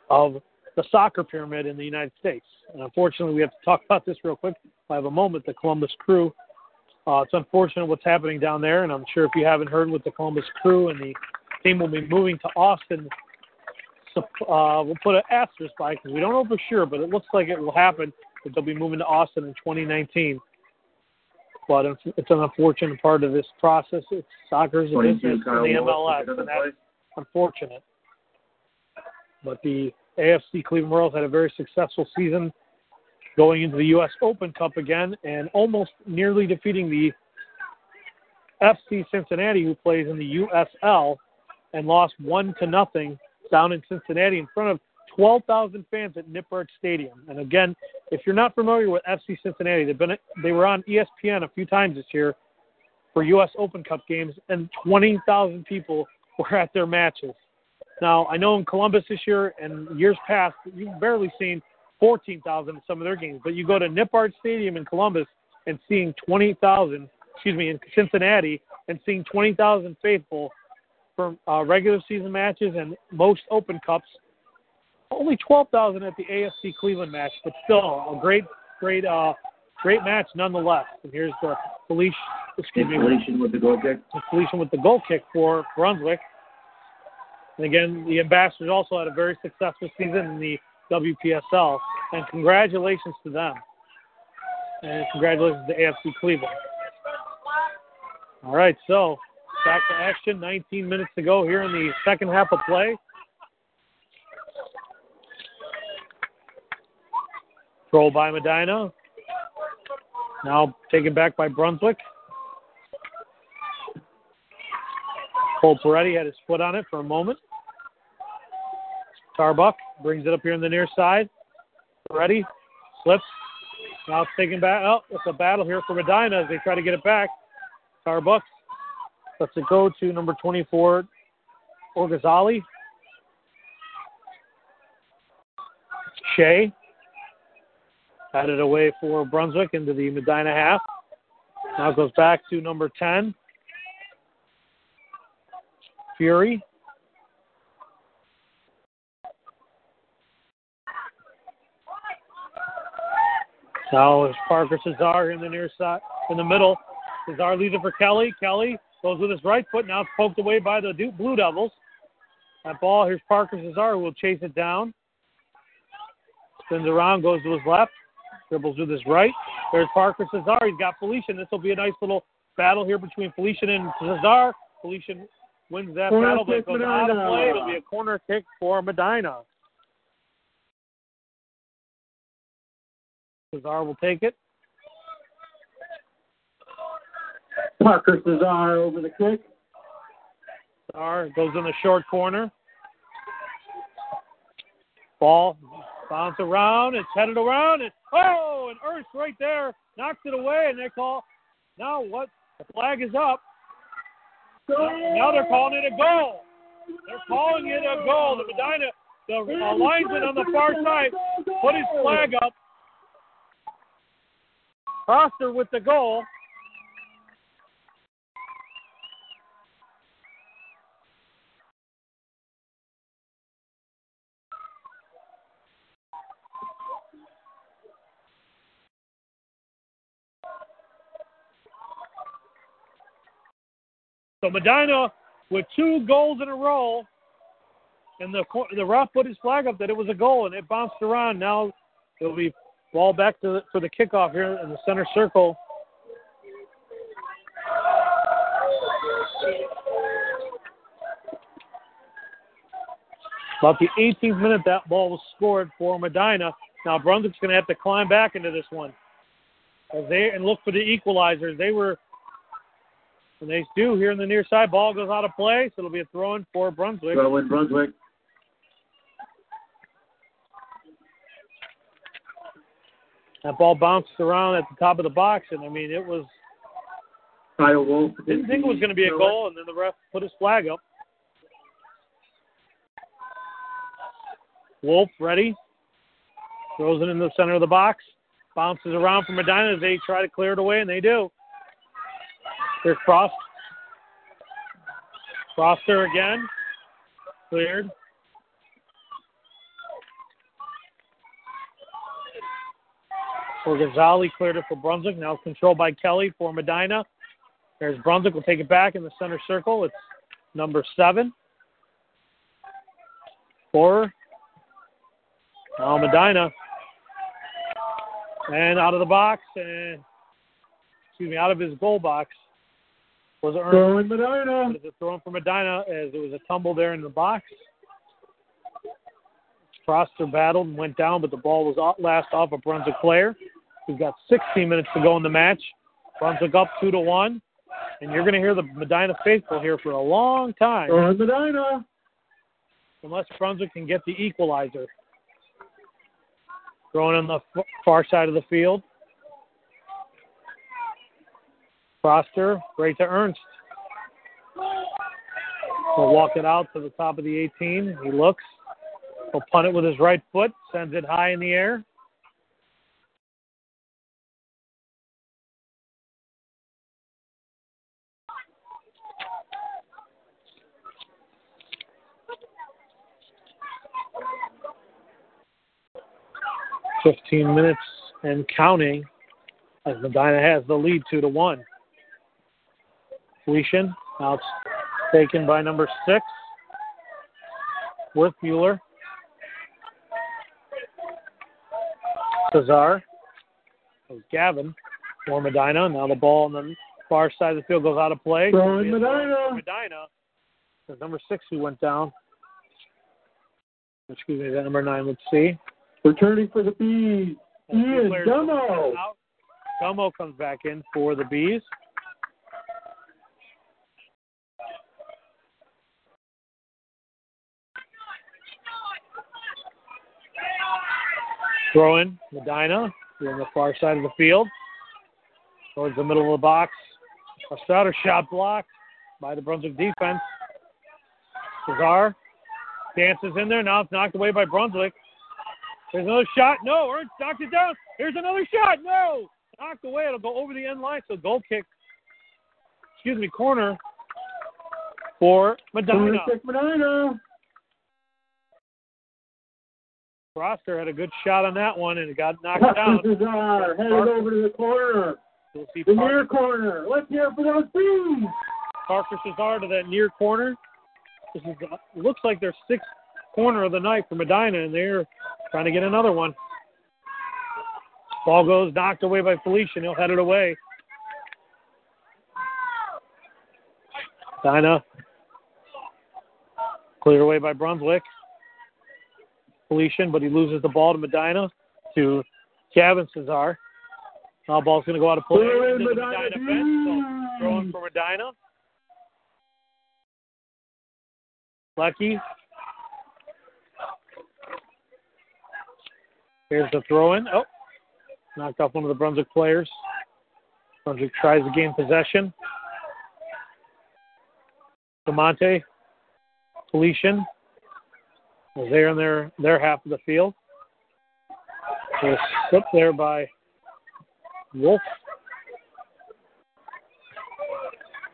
Speaker 3: of the soccer pyramid in the United States. And unfortunately, we have to talk about this real quick. If I have a moment. The Columbus Crew. Uh, it's unfortunate what's happening down there, and I'm sure if you haven't heard with the Columbus Crew and the team will be moving to Austin. So, uh, we'll put an asterisk by because we don't know for sure, but it looks like it will happen that they'll be moving to Austin in 2019. But it's an unfortunate part of this process. It's soccer's a
Speaker 2: 22,
Speaker 3: business in
Speaker 2: Kyle
Speaker 3: the MLS,
Speaker 2: is
Speaker 3: and that's
Speaker 2: place?
Speaker 3: unfortunate. But the AFC Cleveland Royals had a very successful season going into the U.S. Open Cup again and almost nearly defeating the FC Cincinnati, who plays in the USL, and lost one to nothing down in Cincinnati in front of 12,000 fans at Nippert Stadium. And again, if you're not familiar with FC Cincinnati, they've been they were on ESPN a few times this year for U.S. Open Cup games, and 20,000 people were at their matches. Now, I know in Columbus this year and years past, you've barely seen 14,000 in some of their games, but you go to Nippert Stadium in Columbus and seeing 20,000, excuse me, in Cincinnati and seeing 20,000 faithful for uh, regular season matches and most Open Cups. Only 12,000 at the AFC Cleveland match, but still a great, great, uh, great match nonetheless. And here's the Felicia, excuse me,
Speaker 2: Felician with the goal kick.
Speaker 3: Felician with the goal kick for Brunswick. And again, the Ambassadors also had a very successful season in the WPSL, and congratulations to them. And congratulations to AFC Cleveland. All right, so back to action. 19 minutes to go here in the second half of play. Control by Medina. Now taken back by Brunswick. Cole Peretti had his foot on it for a moment. Tarbuck brings it up here on the near side. Peretti slips. Now it's taken back. Oh, it's a battle here for Medina as they try to get it back. Tarbuck lets go to number 24, Orgazali. Shea had it away for Brunswick into the Medina half. Now goes back to number 10, Fury. Now it's Parker Cesar in the near side, in the middle. Cesar leaves it for Kelly. Kelly goes with his right foot. Now it's poked away by the Duke Blue Devils. That ball, here's Parker Cesar who will chase it down. Spins around, goes to his left. Dribbles with his right. There's Parker Cesar. He's got Felician. This will be a nice little battle here between Felician and Cesar. Felician wins that
Speaker 1: Corner
Speaker 3: battle, but it goes out of
Speaker 1: Medina.
Speaker 3: play. It'll be a corner kick for Medina. Cesar will take it.
Speaker 1: Parker Cesar over the kick.
Speaker 3: Cesar goes in the short corner. Ball bounce around. It's headed around. And, oh, and Ernst right there knocks it away, and they call. Now what? The flag is up. Now they're calling it a goal. They're calling it a goal. The Medina, the uh, linesman on the far side, put his flag up. Foster with the goal. So Medina with two goals in a row, and the the ref put his flag up that it was a goal, and it bounced around. Now it'll be ball back to the, for the kickoff here in the center circle. About the 18th minute, that ball was scored for Medina. Now Brunswick's going to have to climb back into this one as they and look for the equalizers. They were and they do here in the near side. Ball goes out of play, so it'll be a throw in for Brunswick.
Speaker 2: Throw in Brunswick.
Speaker 3: That ball bounced around at the top of the box, and I mean, it was
Speaker 2: Kyle Wolf.
Speaker 3: didn't think it was going to be a goal, and then the ref put his flag up. Wolf ready, throws it in the center of the box, bounces around for Medina as they try to clear it away, and they do. Here's Frost. Froster again, cleared. For Gonzalez, cleared it for Brunswick. Now controlled by Kelly for Medina. There's Brunswick. will take it back in the center circle. It's number seven. Four. Now Medina. And out of the box, and excuse me, out of his goal box was Ernst.
Speaker 1: Throw in Medina.
Speaker 3: But it's a throw for Medina as it was a tumble there in the box. Froster battled and went down, but the ball was last off a Brunswick player. We've got 16 minutes to go in the match. Brunswick up two to one, and you're going to hear the Medina faithful here for a long time,
Speaker 1: Throw in Medina.
Speaker 3: unless Brunswick can get the equalizer. Throwing on the far side of the field. Froster, right to Ernst. He'll walk it out to the top of the 18. He looks. He'll punt it with his right foot, sends it high in the air. Fifteen minutes and counting as Medina has the lead two to one. Felician, now it's taken by number six, Worth Mueller. Cesar. Gavin for Medina. Now the ball on the far side of the field goes out of play.
Speaker 1: Throw in
Speaker 3: It'll be a throw
Speaker 1: Medina.
Speaker 3: Medina. There's number six who went down. Excuse me, that number nine. Let's see.
Speaker 1: Returning for the Bees. Ian
Speaker 3: Gumo. Gumo comes back in for the Bees. Throw in Medina. On the far side of the field. Towards the middle of the box. A starter shot blocked by the Brunswick defense. Cesar dances in there. Now it's knocked away by Brunswick. There's another shot. No, Ernst knocked it down. Here's another shot. No. Knocked away. It'll go over the end line. So goal kick. Excuse me, corner for Medina.
Speaker 1: Corner kick Medina.
Speaker 3: Froster had a good shot on that one and it got knocked down.
Speaker 1: Parker headed over to the corner.
Speaker 3: We'll see
Speaker 1: The
Speaker 3: Parker,
Speaker 1: near corner. Let's hear for those Bees.
Speaker 3: Parker Cesar to that near corner. This is looks like their sixth corner of the night for Medina, and they're trying to get another one. Ball goes knocked away by Felician. He'll head it away. Dinah cleared away by Brunswick. Felician, but he loses the ball to Medina to Gavin Cesar. Now ball's going to go out of play. Into the.
Speaker 2: Medina
Speaker 3: bench. So throwing for Medina. Lucky. Here's the throw in. Oh, knocked off one of the Brunswick players. Brunswick tries to gain possession. DeMonte, Felician was there in their, their half of the field. Was slipped there by Wolf.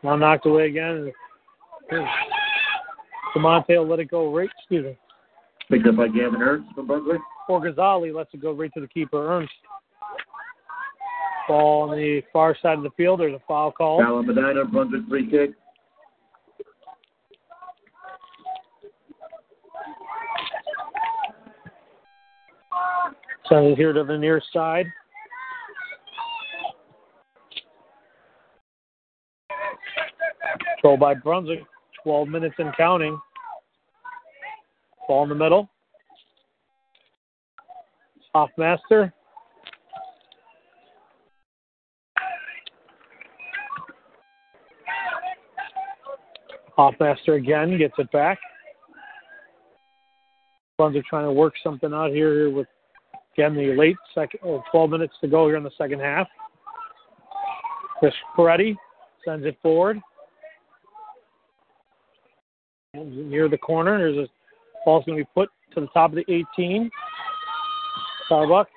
Speaker 3: Now knocked away again. DeMonte will let it go right, excuse me.
Speaker 2: Picked up by Gavin Ernst from Brunswick.
Speaker 3: Or Ghazali lets it go right to the keeper, Ernst. Ball on the far side of the field. There's a foul call.
Speaker 2: Foul on Medina. Brunswick free kick.
Speaker 3: Send it here to the near side. Control by Brunswick. 12 minutes and counting. Ball in the middle. Hoffmaster. Hoffmaster again gets it back. Brunswick trying to work something out here, here with again the late second, oh, uh, 12 minutes to go here in the second half. Chris Peretti sends it forward. Near the corner, there's a ball's going to be put to the top of the 18. Starbuck.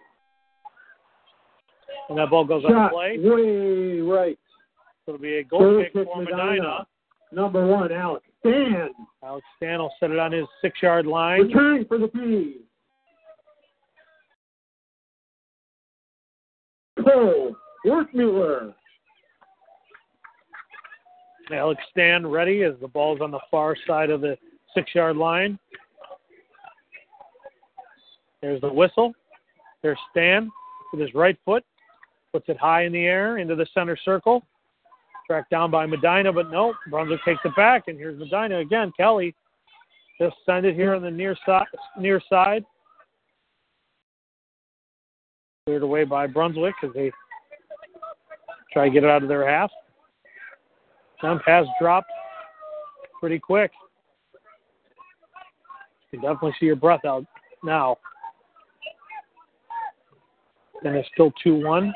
Speaker 3: And that ball goes on
Speaker 1: Shot
Speaker 3: play.
Speaker 1: way right.
Speaker 3: So it'll be a goal
Speaker 1: Third
Speaker 3: kick for
Speaker 1: Medina.
Speaker 3: Medina.
Speaker 1: Number one, Alex Stan.
Speaker 3: Alex Stan will set it on his six yard line.
Speaker 1: Returning for the P. Cole Worthmuller.
Speaker 3: Alex Stan ready as the ball's on the far side of the six yard line. There's the whistle. There's Stan with his right foot. Puts it high in the air into the center circle. Tracked down by Medina, but no. Brunswick takes it back, and here's Medina again. Kelly just send it here on the near side. Near side. Cleared away by Brunswick as they try to get it out of their half. Some pass dropped pretty quick. You can definitely see your breath out now. And it's still 2 1.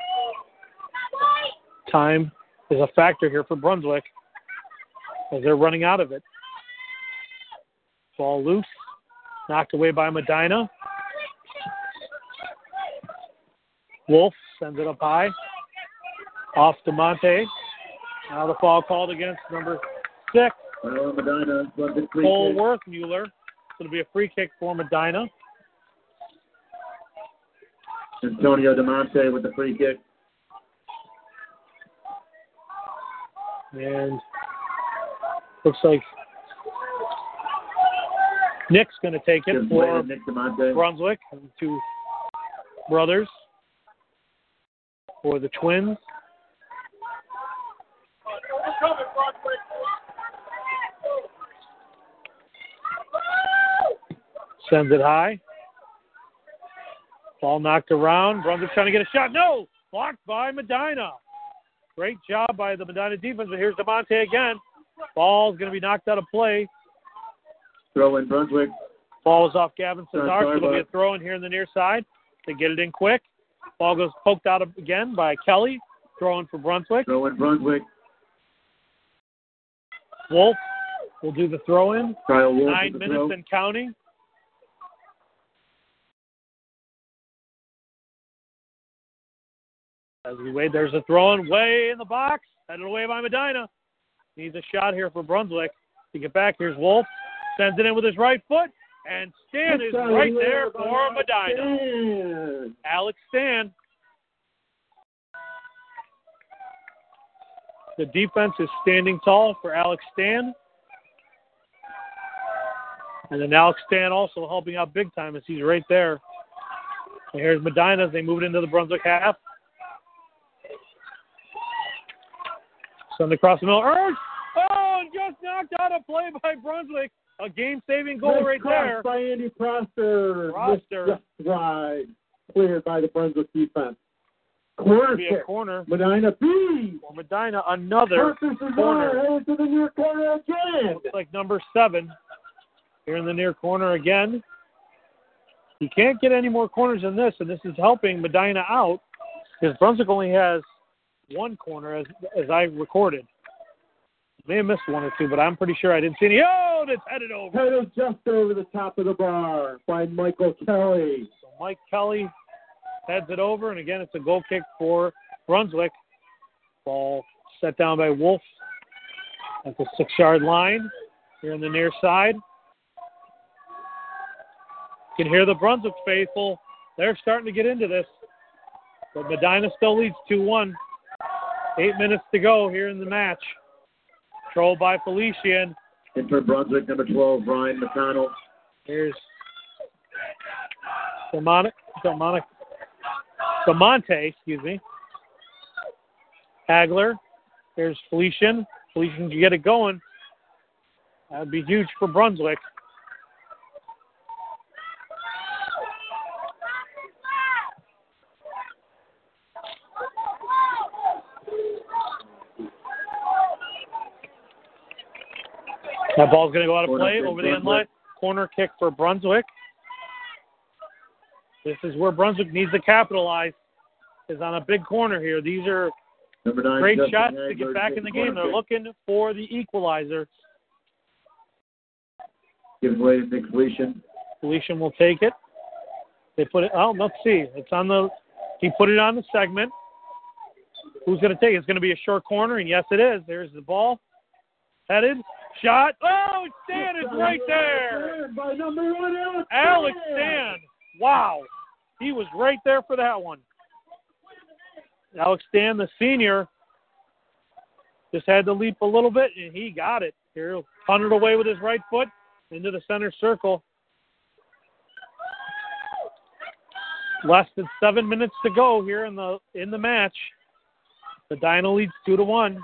Speaker 3: Time is a factor here for Brunswick as they're running out of it. Ball loose, knocked away by Medina. Wolf sends it up high. Off to Monte. Now the foul called against number six,
Speaker 2: on Medina.
Speaker 3: Cole. Worthmuller. So it'll be a free kick for Medina.
Speaker 2: Antonio DeMonte with the free kick.
Speaker 3: And looks like Nick's going to take it for
Speaker 2: Nick DeMonte.
Speaker 3: Brunswick, and two brothers for the Twins. Sends it high. Ball knocked around. Brunswick trying to get a shot. No! Blocked by Medina. Great job by the Medina defense, but here's DeMonte again. Ball's going to be knocked out of play.
Speaker 2: Throw in Brunswick.
Speaker 3: Ball is off Gavin Cesar. So it'll be a throw in here in the near side. They get it in quick. Ball goes poked out again by Kelly. Throwing for Brunswick.
Speaker 2: Throw in Brunswick.
Speaker 3: Wolf will do the throw in.
Speaker 2: Kyle Wolf
Speaker 3: Nine minutes
Speaker 2: throw.
Speaker 3: and counting. As we wait, there's a throw in way in the box. Headed away by Medina. Needs a shot here for Brunswick to get back. Here's Wolf. Sends it in with his right foot. And Stan is right there for Medina.
Speaker 1: Stan.
Speaker 3: Alex Stan. The defense is standing tall for Alex Stan. And then Alex Stan also helping out big time as he's right there And here's Medina as they move it into the Brunswick half. Send across the middle. Oh, just knocked out a play by Brunswick. A game-saving goal
Speaker 1: Nice
Speaker 3: right there.
Speaker 1: by Andy Prosser.
Speaker 3: Prosser.
Speaker 1: Just wide. Cleared by the Brunswick defense. Corner
Speaker 3: Be a corner
Speaker 1: Medina B.
Speaker 3: for Medina. Another corner.
Speaker 1: headed to the near corner again.
Speaker 3: Looks like number seven here in the near corner again. You can't get any more corners than this, and this is helping Medina out because Brunswick only has one corner as as I recorded. May have missed one or two, but I'm pretty sure I didn't see any. Oh, it's headed over.
Speaker 1: Headed just over the top of the bar by Michael Kelly.
Speaker 3: So Mike Kelly heads it over, and again, it's a goal kick for Brunswick. Ball set down by Wolf at the six yard line here on the near side. You can hear the Brunswick faithful. They're starting to get into this. But Medina still leads 2 1. Eight minutes to go here in the match. Controlled by Felician.
Speaker 2: In for Brunswick, number 12, Ryan McConnell.
Speaker 3: Here's Delmonic, DeMonte, excuse me. Hagler. Here's Felician. Felician can get it going. That would be huge for Brunswick. That ball's going to go out of play over the end line. Corner kick for Brunswick. This is where Brunswick needs to capitalize. Is on a big corner here. These are
Speaker 2: 9,
Speaker 3: great
Speaker 2: Justin
Speaker 3: shots to get back in the game. They're
Speaker 2: kick.
Speaker 3: looking for the equalizer.
Speaker 2: Given away to Nick Felician.
Speaker 3: Felician will take it. They put it. Oh, let's see. It's on the. He put it on the segment. Who's going to take it? It's going to be a short corner, and yes, it is. There's the ball. Headed. Shot. Oh, Stan is right there.
Speaker 1: By number one, Alex.
Speaker 3: Alex
Speaker 1: Stan.
Speaker 3: Wow. He was right there for that one. Alex Stan, the senior, just had to leap a little bit, and he got it. Here, he'll punt it away with his right foot into the center circle. Less than seven minutes to go here in the in the match. Medina leads two to one.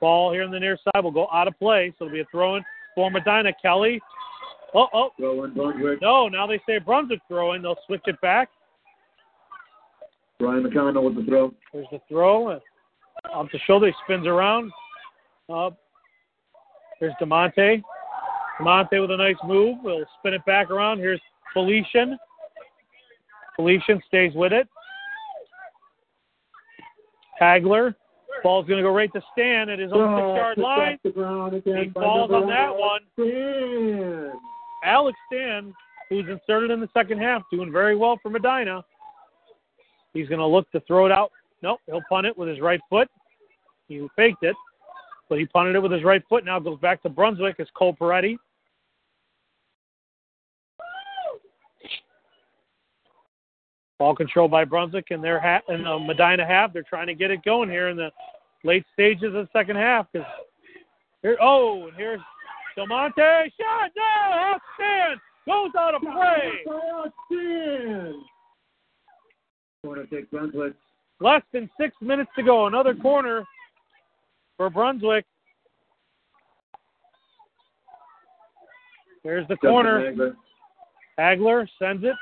Speaker 3: Ball here in the near side will go out of play, so it'll be a throw in for Medina. Kelly. Oh, oh,
Speaker 2: Throw in Brunswick.
Speaker 3: no, now they say Brunswick throwing. They'll switch it back.
Speaker 2: Ryan McConnell with the throw.
Speaker 3: There's the throw. Off the shoulder, he spins around. Uh, there's DeMonte. DeMonte with a nice move. We'll spin it back around. Here's Felician. Felician stays with it. Hagler. Ball's going to go right to Stan at his own
Speaker 1: Oh,
Speaker 3: six-yard line.
Speaker 1: off the ground again
Speaker 3: He falls on that
Speaker 1: Alex Stan.
Speaker 3: Alex Stan, who's inserted in the second half, doing very well for Medina. He's going to look to throw it out. Nope, he'll punt it with his right foot. He faked it, but he punted it with his right foot. Now goes back to Brunswick as Cole Peretti. Ball control by Brunswick in their half in the uh, Medina half. They're trying to get it going here in the late stages of the second half. Because here, oh, and here's Delmonte shot. No, outstand goes out of play.
Speaker 2: Corner kick, Brunswick.
Speaker 3: Less than six minutes to go. Another corner for Brunswick. There's the
Speaker 2: Justin
Speaker 3: corner.
Speaker 2: Hagler.
Speaker 3: Hagler sends it.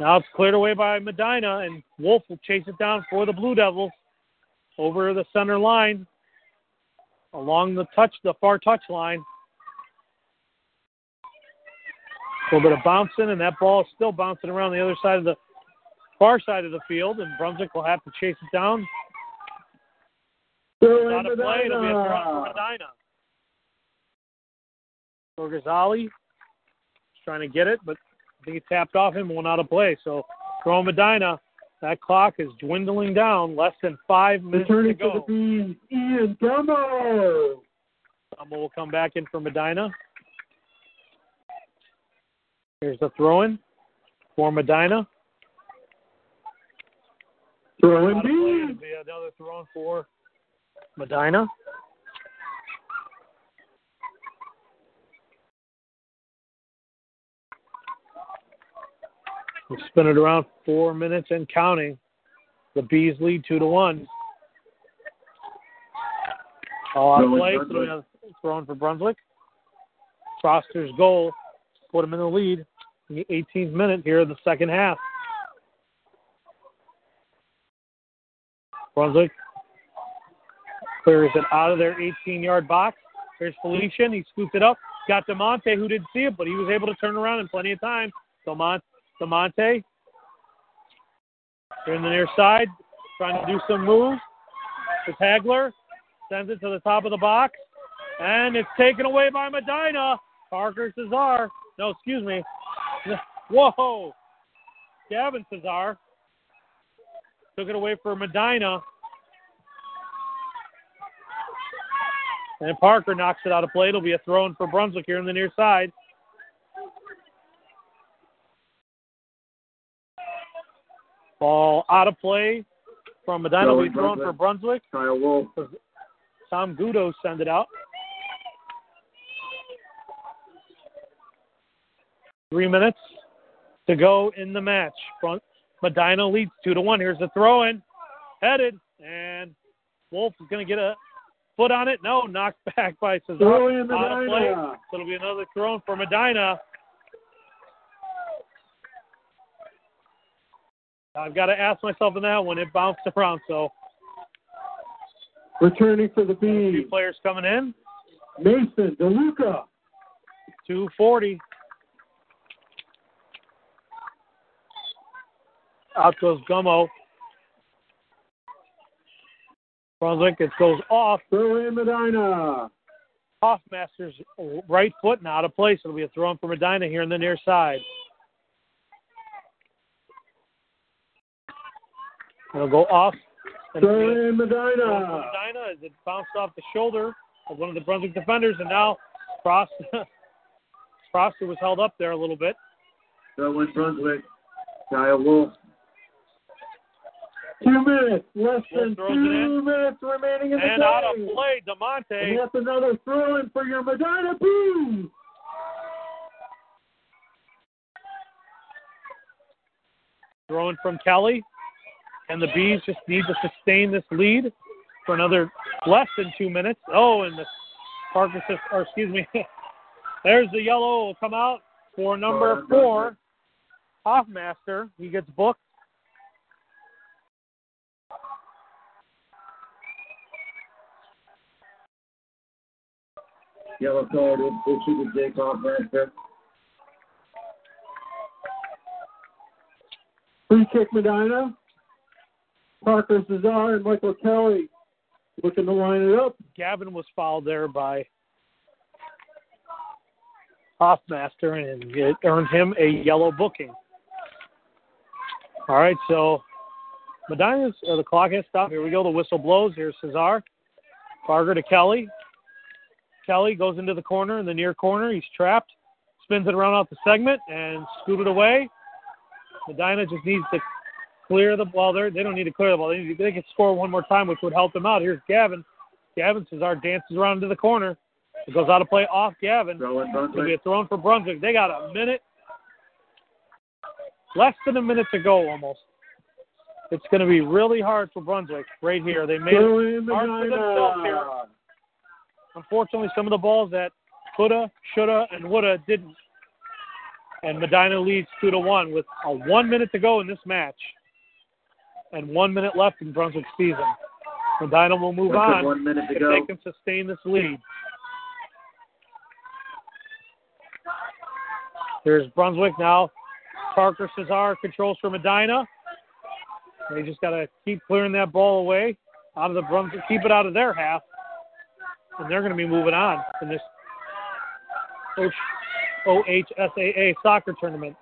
Speaker 3: Now it's cleared away by Medina, and Wolf will chase it down for the Blue Devils over the center line, along the touch, the far touch line. A little bit of bouncing, and that ball is still bouncing around the other side of the far side of the field, and Brunswick will have to chase it down. Not a play. It'll be a throw for
Speaker 1: Medina.
Speaker 3: Medina. Torgazali trying to get it, but I think he tapped off him, went out of play. So throw Medina. That clock is dwindling down. Less than five minutes to
Speaker 1: Returning to
Speaker 3: go.
Speaker 1: the bees, Ian Gumo.
Speaker 3: Summer will come back in for Medina. Here's the throw in for Medina.
Speaker 1: Throwing
Speaker 3: Out of play. It'll
Speaker 1: bees.
Speaker 3: be another throw in for Medina. We spin it around four minutes and counting. The Bees lead two to one. All out of play. So throwing for Brunswick. Foster's goal put him in the lead in the 18th minute here in the second half. Brunswick clears it out of their 18 yard box. There's Felician. He scoops it up. Got DeMonte, who didn't see it, but he was able to turn around in plenty of time. DeMonte, DeMonte here in the near side, trying to do some moves. The Tagler sends it to the top of the box, and it's taken away by Medina. Parker Cesar. No, excuse me. Whoa. Gavin Cesar took it away for Medina. And Parker knocks it out of play. It'll be a throw in for Brunswick here in the near side. Ball out of play from Medina. Will be thrown for Brunswick.
Speaker 2: Kyle Wolf.
Speaker 3: Tom Gudo send it out. Three minutes to go in the match. Front Medina leads two to one. Here's the throw in, headed, and Wolf is going to get a foot on it. No, knocked back by Cesar. Out of play. So it'll be another throw in for Medina. I've got to ask myself in that one. It bounced around, so
Speaker 1: Returning for the
Speaker 3: two players coming in.
Speaker 1: Mason DeLuca.
Speaker 3: 240. Out goes Gumo. Brunswick, it goes off.
Speaker 1: Throw in Medina.
Speaker 3: Off Masters right foot and out of place. It'll be a throw in for Medina here in the near side. It'll go off. And
Speaker 1: Throw
Speaker 3: it'll be a
Speaker 1: in
Speaker 3: throw in for
Speaker 1: Medina.
Speaker 3: Medina as it bounced off the shoulder of one of the Brunswick defenders, and now Frost Froster was held up there a little bit.
Speaker 2: Throw went Brunswick. Kyle Wolf.
Speaker 1: Two minutes, less
Speaker 3: Wolf
Speaker 1: than two minutes remaining in the
Speaker 3: And out of
Speaker 1: game.
Speaker 3: play,
Speaker 1: And
Speaker 3: DeMonte.
Speaker 1: that's another throw in for your Medina Bees.
Speaker 3: Throwing from Kelly. And the Bees just need to sustain this lead for another less than two minutes. Oh, and the Parker Cesar, or excuse me, there's the yellow will come out for number four, Hoffmaster. He gets booked.
Speaker 2: Yellow card issued to Jake Hoffmaster.
Speaker 1: Free kick Medina. Parker Cesar and Michael Kelly looking to line it up.
Speaker 3: Gavin was fouled there by Hoffmaster, and it earned him a yellow booking. All right, so Medina's, uh, the clock has stopped. Here we go. The whistle blows. Here's Cesar. Parker to Kelly. Kelly goes into the corner, in the near corner. He's trapped. Spins it around out the segment and scooted away. Medina just needs to clear the ball. They're, they don't need to clear the ball. They, need, they can score one more time, which would help them out. Here's Gavin. Gavin Cesar dances around into the corner. It goes out of play off Gavin.
Speaker 2: Throw in
Speaker 3: It'll be a
Speaker 2: Brunswick.
Speaker 3: throw in for Brunswick. They got a minute, less than a minute to go almost. It's going to be really hard for Brunswick right here. They made
Speaker 1: Throw
Speaker 3: it hard for themselves here. Unfortunately, some of the balls that coulda, shoulda, and woulda didn't. And Medina leads two to one with a one minute to go in this match, and one minute left in Brunswick's season. Medina will move on
Speaker 2: one minute to
Speaker 3: if
Speaker 2: go.
Speaker 3: they can sustain this lead. There's Brunswick now. Parker Cesar controls for Medina. They just got to keep clearing that ball away out of the Brunswick, keep it out of their half, and they're going to be moving on in this OHSAA soccer tournament.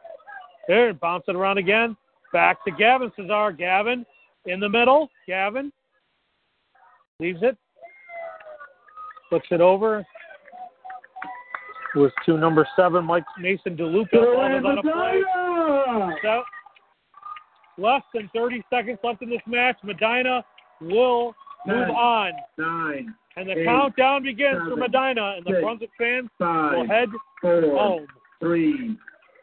Speaker 3: There, bounce it around again. Back to Gavin Cesar. Gavin in the middle. Gavin leaves it. Flips it over. Was to number seven, Mike Mason DeLuca.
Speaker 1: Throw
Speaker 3: Ball
Speaker 1: in
Speaker 3: is on a play.
Speaker 1: Medina.
Speaker 3: So, less than 30 seconds left in this match. Medina will move
Speaker 2: Ten.
Speaker 3: on.
Speaker 2: Nine,
Speaker 3: And the
Speaker 2: Eight,
Speaker 3: countdown begins for Medina, and the
Speaker 2: six,
Speaker 3: Brunswick fans will head
Speaker 2: four,
Speaker 3: home.
Speaker 2: three,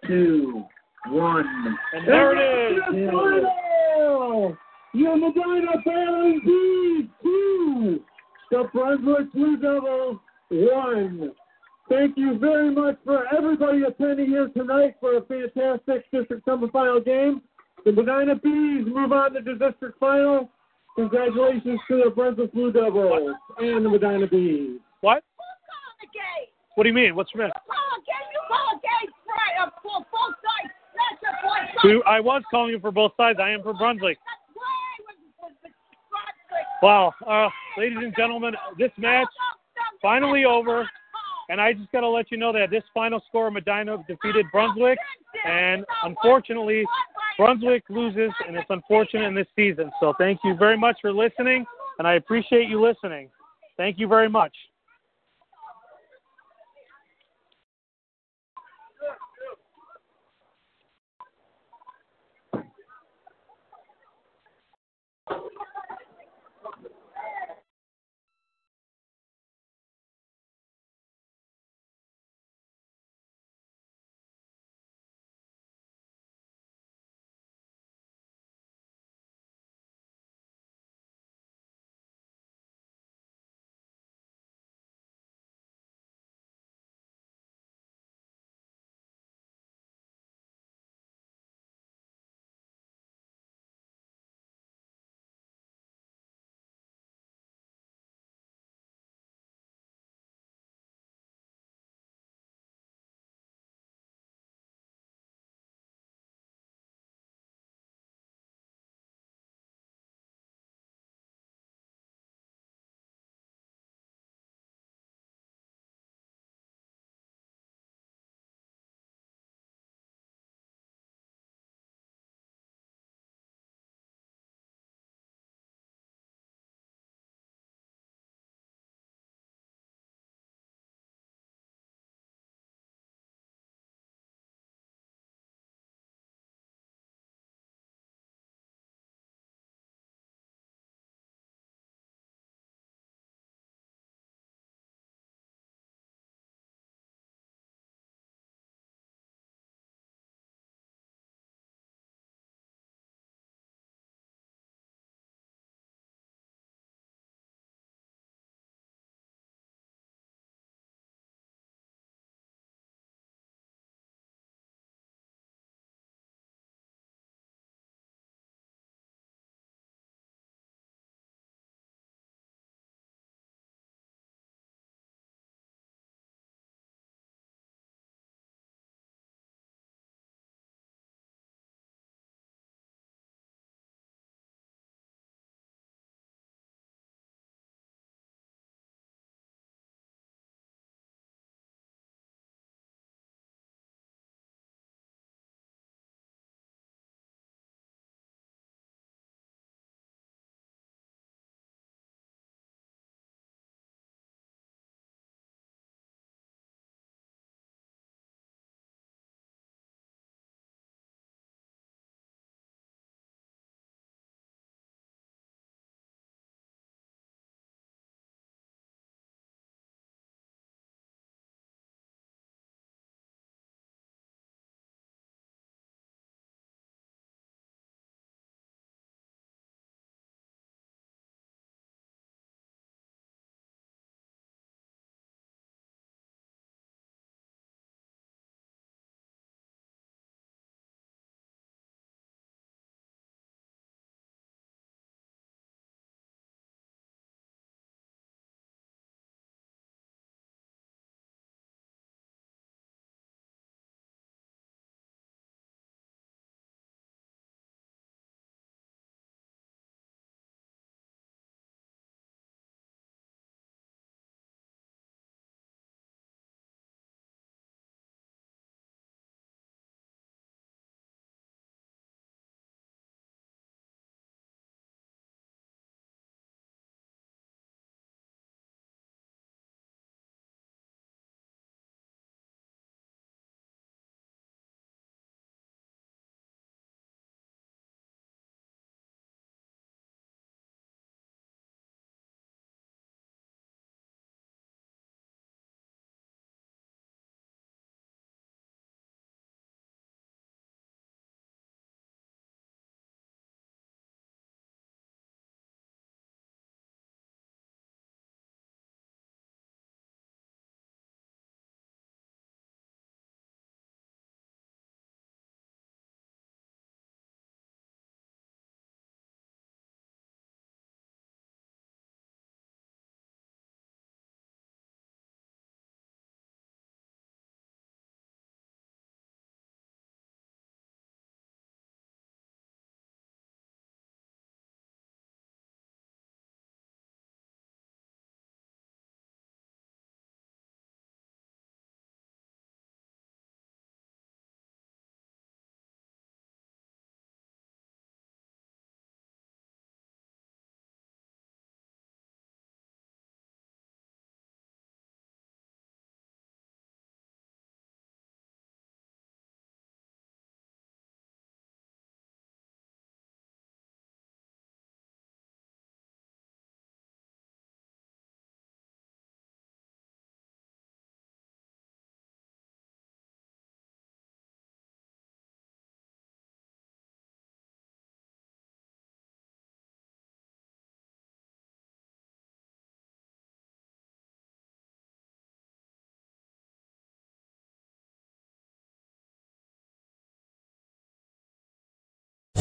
Speaker 2: two, one.
Speaker 3: And there it is.
Speaker 1: And the final, your Medina Battling Bees two, the Brunswick Blue Devils one. Thank you very much for everybody attending here tonight for a fantastic district semifinal game. The Medina Bees move on to the district final. Congratulations to the Brunswick Blue Devils and the Medina Bees.
Speaker 3: What?
Speaker 4: call the game.
Speaker 3: What do you mean? What's Smith?
Speaker 4: Call a game. You call a game right
Speaker 3: We, I was calling you for both sides. I am for
Speaker 4: Brunswick.
Speaker 3: Wow. Uh, ladies and gentlemen, this match finally over. And I just got to let you know that this final score, Medina defeated Brunswick. And unfortunately, Brunswick loses, and it's unfortunate in this season. So thank you very much for listening, and I appreciate you listening. Thank you very much.